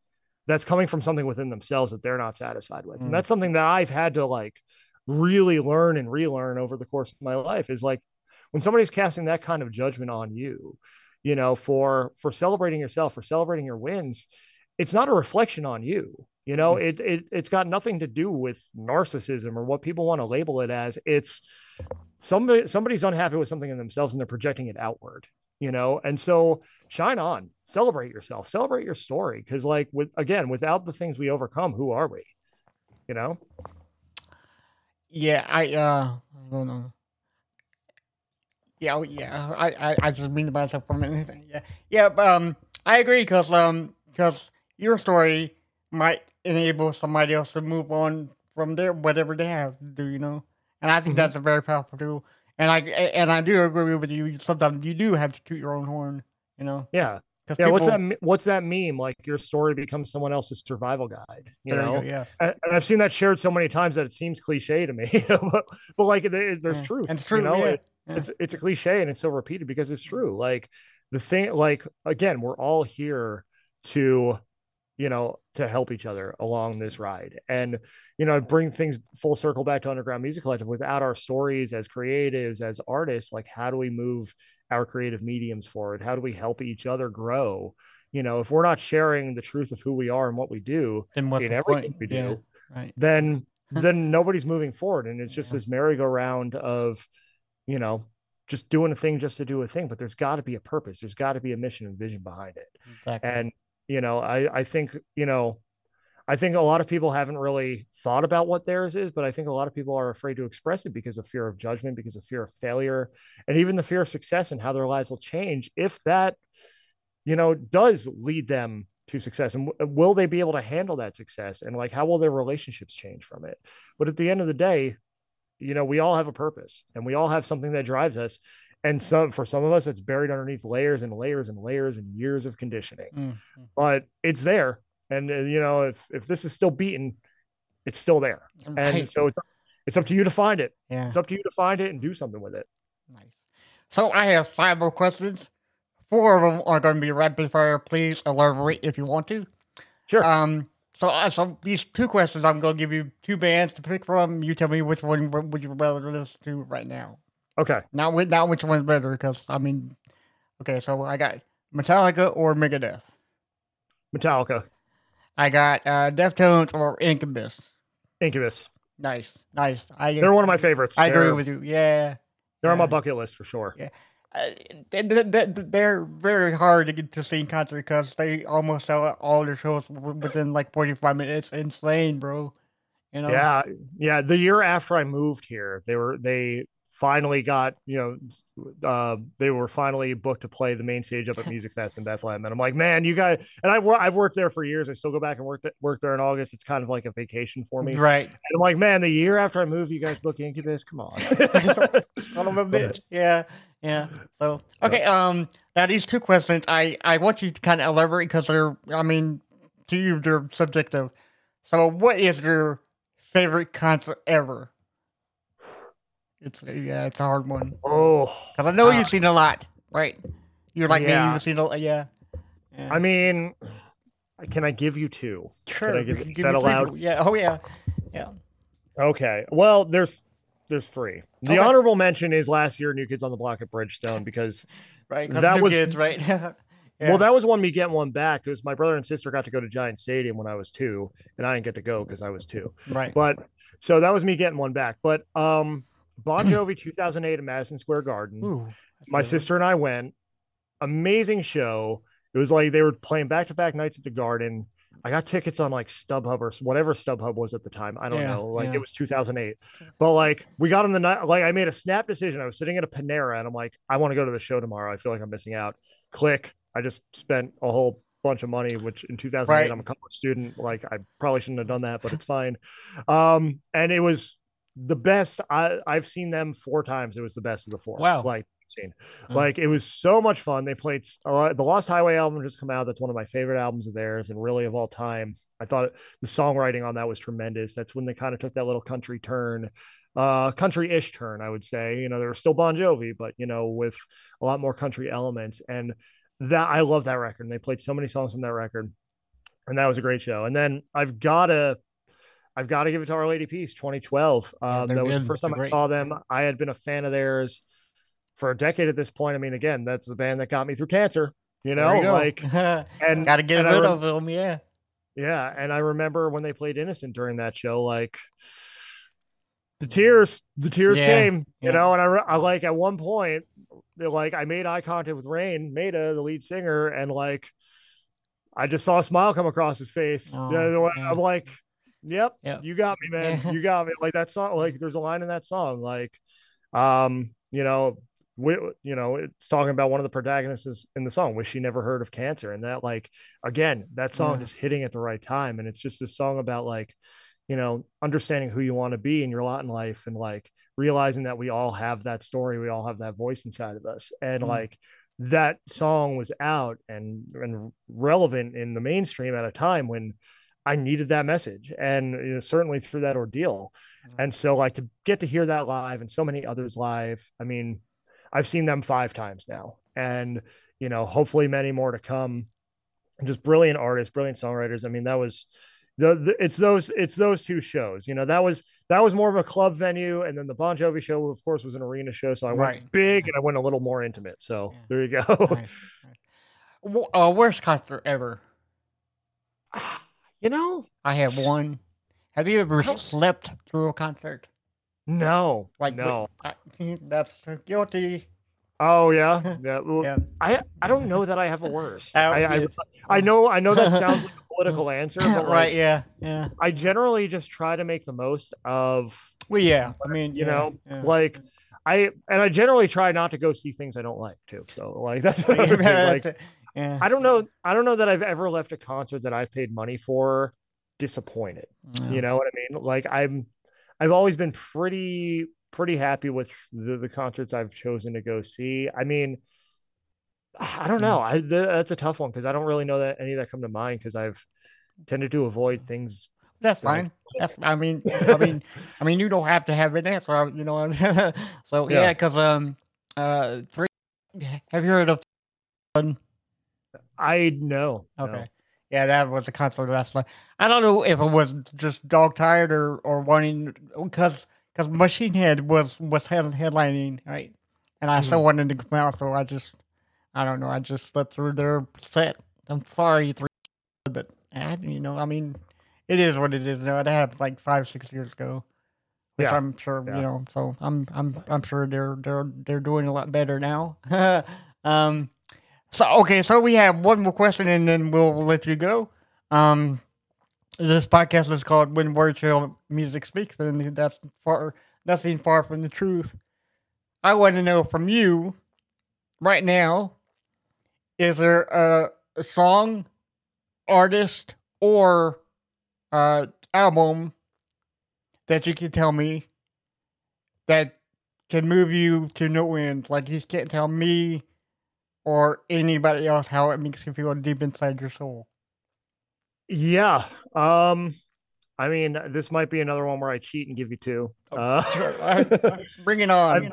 that's coming from something within themselves that they're not satisfied with. Mm. And that's something that I've had to like really learn and relearn over the course of my life is like when somebody's casting that kind of judgment on you, you know, for for celebrating yourself, for celebrating your wins, it's not a reflection on you. You know, it, it it's got nothing to do with narcissism or what people want to label it as. It's somebody somebody's unhappy with something in themselves and they're projecting it outward you know and so shine on celebrate yourself celebrate your story because like with again without the things we overcome who are we you know Yeah. I. uh I don't know. Yeah. oh, Yeah. I. I, I just mean to myself for a minute. Yeah. Yeah. but, Um. I agree because um because your story might enable somebody else to move on from their whatever they have to do. You know. And I think Mhm. that's a very powerful tool. And I and I do agree with you. Sometimes you do have to toot your own horn. You know. yeah yeah what's that what's that meme like your story becomes someone else's survival guide you There know go, yeah. and, and i've seen that shared so many times that it seems cliche to me but, but like there- there's Yeah. truth And it's true. you know yeah. It- yeah. it's it's a cliche and it's so repeated because it's true like the thing like again we're all here to you know to help each other along this ride and you know bring things full circle back to underground music collective without our stories as creatives as artists like how do we move our creative mediums forward how do we help each other grow you know if we're not sharing the truth of who we are and what we do then what's in the everything point? we do Yeah. Right. then then nobody's moving forward and it's just Yeah. this merry-go-round of you know just doing a thing just to do a thing but there's got to be a purpose there's got to be a mission and vision behind it Exactly. and you know i i think you know i think a lot of people haven't really thought about what theirs is but i think a lot of people are afraid to express it because of fear of judgment because of fear of failure and even the fear of success and how their lives will change if that you know does lead them to success and w- will they be able to handle that success and like how will their relationships change from it? But at the end of the day you know we all have a purpose and we all have something that drives us and some for some of us it's buried underneath layers and layers and layers and years of conditioning Mm, mm. but it's there and uh, you know if if this is still beaten it's still there and so it's it's up to you to find it yeah. it's up to you to find it and do something with it Nice. So I have five more questions. Four of them are going to be rapid fire. Please elaborate if you want to. sure Um. So, uh, so these two questions, I'm going to give you two bands to pick from. You tell me which one would you rather listen to right now. Okay Not which, not which one's better, because I mean, okay. So I got Metallica or Megadeth. Metallica, I got uh, Deftones or Incubus. Incubus. Nice, nice. I They're one of my favorites. I agree They're- with you. Yeah. They're on my bucket list for sure. Yeah. Uh, they, they, they- they're very hard to get to see in concert because they almost sell out all their shows within like 45 minutes. It's insane, bro. You know? Yeah, yeah. The year after I moved here, they were they finally got you know uh, they were finally booked to play the main stage up at Music Fest in Bethlehem, and I'm like, man, you guys. And I I've worked there for years. I still go back and work th- work there in August. It's kind of like a vacation for me. right? And. I'm like, man, the year after I move, you guys book Incubus. Come on. Son of a bitch. Yeah. Yeah. So, okay. Um, now these two questions, I, I want you to kind of elaborate because they're, I mean, to you, they're subjective. So, what is your favorite concert ever? It's, yeah, it's a hard one. oh, Because I know Uh, you've seen a lot, right? You're like me, you've seen a lot, yeah. yeah. I mean, can I give you two? sure. I give- can give that allowed? people. Yeah. Oh, yeah. Yeah. Okay. Well, there's there's three. The Okay. honorable mention is last year New Kids on the Block at Bridgestone because Right. That new was- kids, right? yeah. well that was one me getting one back because my brother and sister got to go to Giant Stadium when I was two and I didn't get to go because I was two. right. But so that was me getting one back. But um Bon Jovi 2008 at Madison Square Garden. Ooh, my sister and I went. Amazing show. It was like they were playing back to back nights at the Garden. I got tickets on like StubHub or whatever StubHub was at the time. I don't Yeah, know. Like yeah. it was 2008. But like we got on the night. Like I made a snap decision. I was sitting at a Panera and I'm like, I want to go to the show tomorrow. I feel like I'm missing out. Click. I just spent a whole bunch of money, which in 2008 Right. I'm a college student. Like I probably shouldn't have done that, but it's fine. Um, and it was the best. I I've seen them four times. It was the best of the four. Wow. Like seen. Oh. Like it was so much fun. They played uh, the Lost Highway album just come out. That's one of my favorite albums of theirs, and really of all time. I thought the songwriting on that was tremendous. That's when they kind of took that little country turn, uh, country-ish turn, I would say. You know, they were still Bon Jovi, but you know, with a lot more country elements. And that I love that record. And they played so many songs from that record, and that was a great show. And then I've got to. I've got to give it to Our Lady Peace 2012. Yeah, Um, that was the first time They're I great. saw them. I had been a fan of theirs for a decade at this point. I mean, again, that's the band that got me through cancer. You know, you like and Gotta get and rid rem- of them, yeah. Yeah, and I remember when they played Innocent during that show, like the tears, the tears Yeah, came. yeah. You know, and I, I like at one point, they're like I made eye contact with Raine Maida, the lead singer, and like I just saw a smile come across his face. Oh, yeah. I'm like, "Yep, Yeah. you got me, man. You got me." Like that song. Like there's a line in that song, like, um, you know, we, you know, it's talking about one of the protagonists in the song, wish she never heard of cancer. And that, like, again, that song Yeah. is hitting at the right time. And it's just a song about, like, you know, understanding who you want to be in your lot in life and, like, realizing that we all have that story, we all have that voice inside of us. And, Mm. like, that song was out and, and relevant in the mainstream at a time when I needed that message. And you know, certainly through that ordeal. And so, like, to get to hear that live and so many others live, I mean, I've seen them five times now, and you know, hopefully many more to come. And just brilliant artists, brilliant songwriters. I mean, that was the, the it's those it's those two shows. You know, that was that was more of a club venue, and then the Bon Jovi show, of course, was an arena show. So I Right. went big and I went a little more intimate. So Yeah. there you go. Nice, nice. Uh, worst concert ever. You know, I have one. Have you ever slept through a concert? no, Like no. I, that's guilty. Oh yeah, yeah. Well, Yeah. I I don't know that I have a worst. Oh, I, I. I know I know that sounds like a political answer, but like, right? Yeah. Yeah. I generally just try to make the most of Well, yeah. I mean, you yeah, know yeah. like I and I generally try not to go see things I don't like too. So like that's another thing. Like yeah. I don't know I don't know that I've ever left a concert that I've paid money for disappointed. You know what I mean? Like I'm I've always been pretty pretty happy with the, the concerts I've chosen to go see. I mean, I don't know. I th- that's a tough one because I don't really know that any that come to mind because I've tended to avoid things. That's fine. That's. I mean. I mean. I mean. You don't have to have an answer. You know. so Yeah. yeah, because um, uh, three. Have you heard of? I know. Okay. Yeah, that was a concert last night. I don't know if it was just dog tired or or wanting because because Machine Head was was head, headlining right, and I still wanted to come out, so I just I don't know. I just slipped through their set. I'm sorry, three, but I, you know, I mean, it is what it is. Now it happened like five, six years ago, which Yeah. I'm sure Yeah. you know. So I'm, I'm, I'm sure they're they're they're doing a lot better now. um, so okay, so we have one more question, and then we'll let you go. Um, this podcast is called "When Words Fail, Music Speaks," and that's far nothing far from the truth. I want to know from you right now: is there a, a song, artist, or uh, album that you can tell me that can move you to no end? Like you can't tell me or anybody else how it makes you feel deep inside your soul. Yeah. Um, I mean, this might be another one where I cheat and give you two. Uh, Bring it on.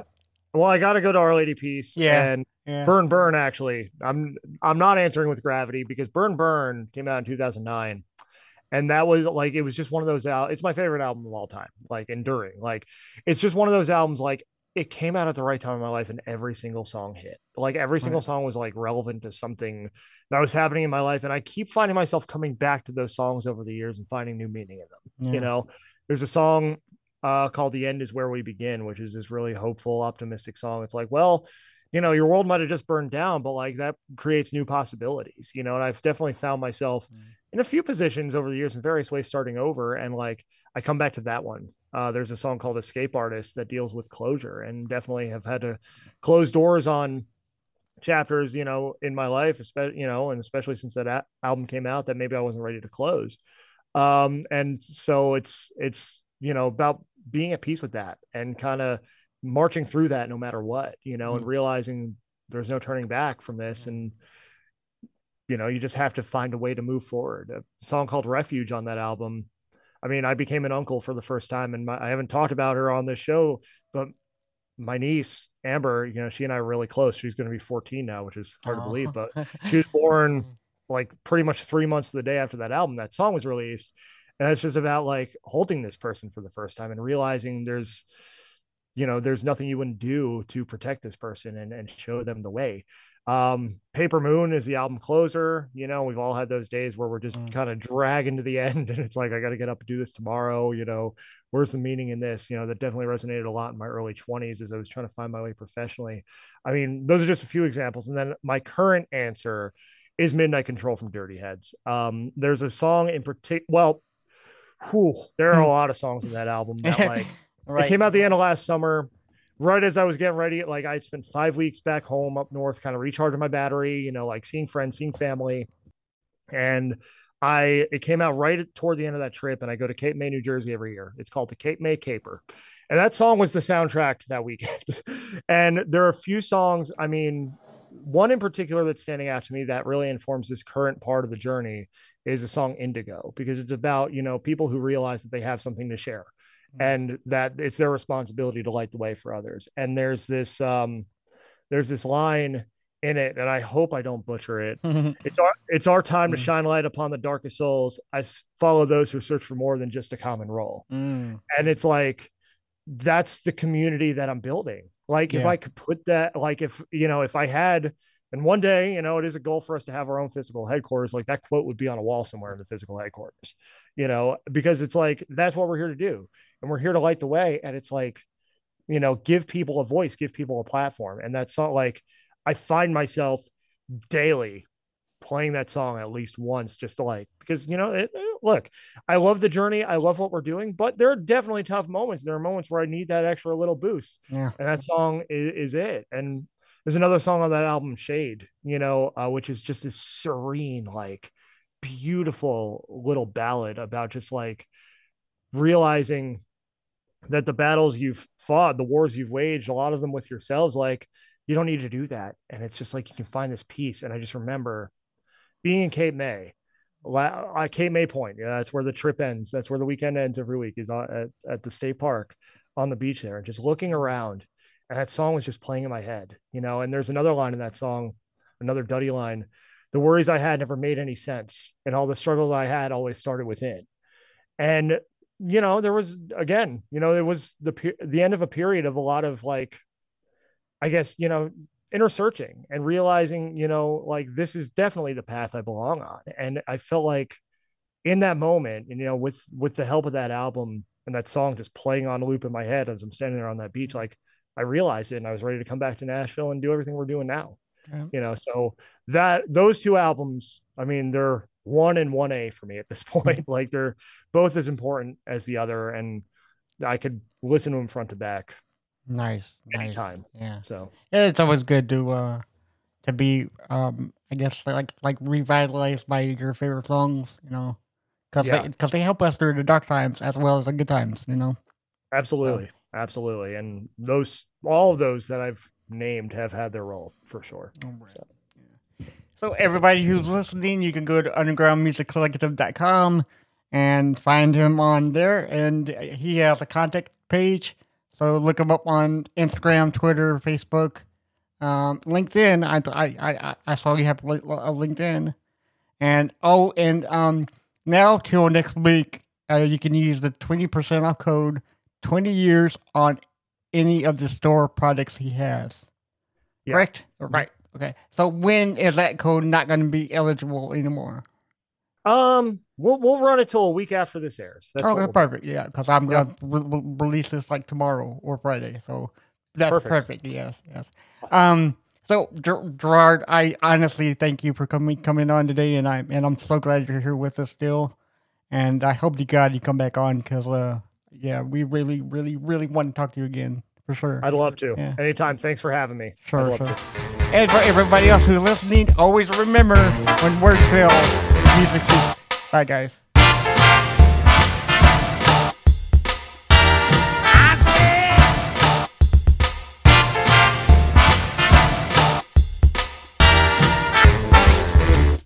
well, I got to go to Our Lady Peace. Yeah. And yeah. Burn Burn actually. I'm I'm not answering with Gravity because Burn Burn came out in 2009. And that was like it was just one of those al- it's my favorite album of all time, like enduring. Like it's just one of those albums like it came out at the right time in my life and every single song hit. Like every single Right. song was like relevant to something that was happening in my life and I keep finding myself coming back to those songs over the years and finding new meaning in them Yeah. you know there's a song uh called the end is where we begin which is this really hopeful optimistic song it's like well you know your world might have just burned down but like that creates new possibilities you know and i've definitely found myself Mm. in a few positions over the years in various ways starting over and like i come back to that one uh there's a song called escape artist that deals with closure and definitely have had to close doors on chapters you know in my life especially you know and especially since that a- album came out that maybe i wasn't ready to close. Um and so it's it's you know about being at peace with that and kind of marching through that no matter what you know and realizing there's no turning back from this and you know you just have to find a way to move forward. A song called refuge on that album i mean i became an uncle for the first time and my, i haven't talked about her on this show but my niece amber you know she and i are really close. She's going to be 14 now which is hard to believe but oh. she was born mm. like pretty much three months to the day after that album that song was released and it's just about like holding this person for the first time and realizing there's you know there's nothing you wouldn't do to protect this person and, and show them the way um paper moon is the album closer you know we've all had those days where we're just Mm. kind of dragging to the end and it's like i got to get up and do this tomorrow you know? Where's the meaning in this? You know that definitely resonated a lot in my early 20s as i was trying to find my way professionally. I mean those are just a few examples. And then my current answer is midnight control from dirty heads. Um there's a song in particular well whew, there are a lot of songs in that album that like right. it came out the end of last summer, right as I was getting ready. Like I'd spent five weeks back home up north, kind of recharging my battery, you know, like seeing friends, seeing family. And I it came out right toward the end of that trip, and I go to Cape May, New Jersey every year. It's called the Cape May Caper. And that song was the soundtrack that weekend. and there are a few songs, I mean, one in particular that's standing out to me that really informs this current part of the journey is the song Indigo, because it's about, you know, people who realize that they have something to share and that it's their responsibility to light the way for others. And there's this um there's this line in it, and I hope I don't butcher it. It's our it's our time to Mm. shine light upon the darkest souls. I follow those who search for more than just a common role. Mm. And it's like that's the community that I'm building. Like if I could put that, like if you know, if I had, and one day, you know, it is a goal for us to have our own physical headquarters. Like that quote would be on a wall somewhere in the physical headquarters, you know, because it's like that's what we're here to do, and we're here to light the way. And it's like, you know, give people a voice, give people a platform, and that's not like I find myself daily playing that song at least once just to like because you know it, look i love the journey. I love what we're doing but there are definitely tough moments. There are moments where i need that extra little boost. Yeah. and that song is, is it. And there's another song on that album shade you know uh, which is just this serene like beautiful little ballad about just like realizing that the battles you've fought the wars you've waged a lot of them with yourselves like you don't need to do that and it's just like you can find this peace and i just remember being in cape may uh, Cape May Point. Yeah, that's where the trip ends. That's where the weekend ends every week. Is at at the state park on the beach there, and just looking around. And that song was just playing in my head, you know. And there's another line in that song, another Duddy line. The worries I had never made any sense, and all the struggles I had always started within. And you know, there was again, you know, it was the the end of a period of a lot of like, I guess you know, inner searching and realizing, you know, like this is definitely the path I belong on. And I felt like in that moment, and you know, with with the help of that album and that song just playing on a loop in my head as I'm standing there on that beach, like I realized it and I was ready to come back to Nashville and do everything we're doing now. Yeah. You know, so that those two albums, I mean, they're one and one A for me at this point. like they're both as important as the other, and I could listen to them front to back Nice. Nice. Yeah. So Yeah, it's always good to uh to be um I guess like like revitalized by your favorite songs, you know, because Yeah. they because they help us through the dark times as well as the good times, you know. absolutely, absolutely, and those all of those that I've named have had their role for sure. So everybody who's listening, you can go to undergroundmusiccollective.com and find him on there, and he has a contact page. So look him up on Instagram, Twitter, Facebook, um, LinkedIn. I, I I I saw you have a LinkedIn, and oh, and um, now till next week, uh, you can use the twenty percent off code, twenty years on any of the store products he has. Yeah. Correct? Right. Okay. So when is that code not going to be eligible anymore? Um, we'll we'll run it till a week after this airs. That's okay, we'll- perfect. Yeah, because I'm going to re- re- release this like tomorrow or Friday. So that's Perfect. perfect. Yes, yes. Um. So Ger- Gerard, I honestly thank you for coming coming on today, and I and I'm so glad you're here with us still. And I hope to God you come back on because uh yeah we really really really want to talk to you again for sure. I'd love to. Yeah. Anytime. Thanks for having me. Sure, sure. to. And for everybody else who's listening, always remember when words fail, music speaks. Bye, guys.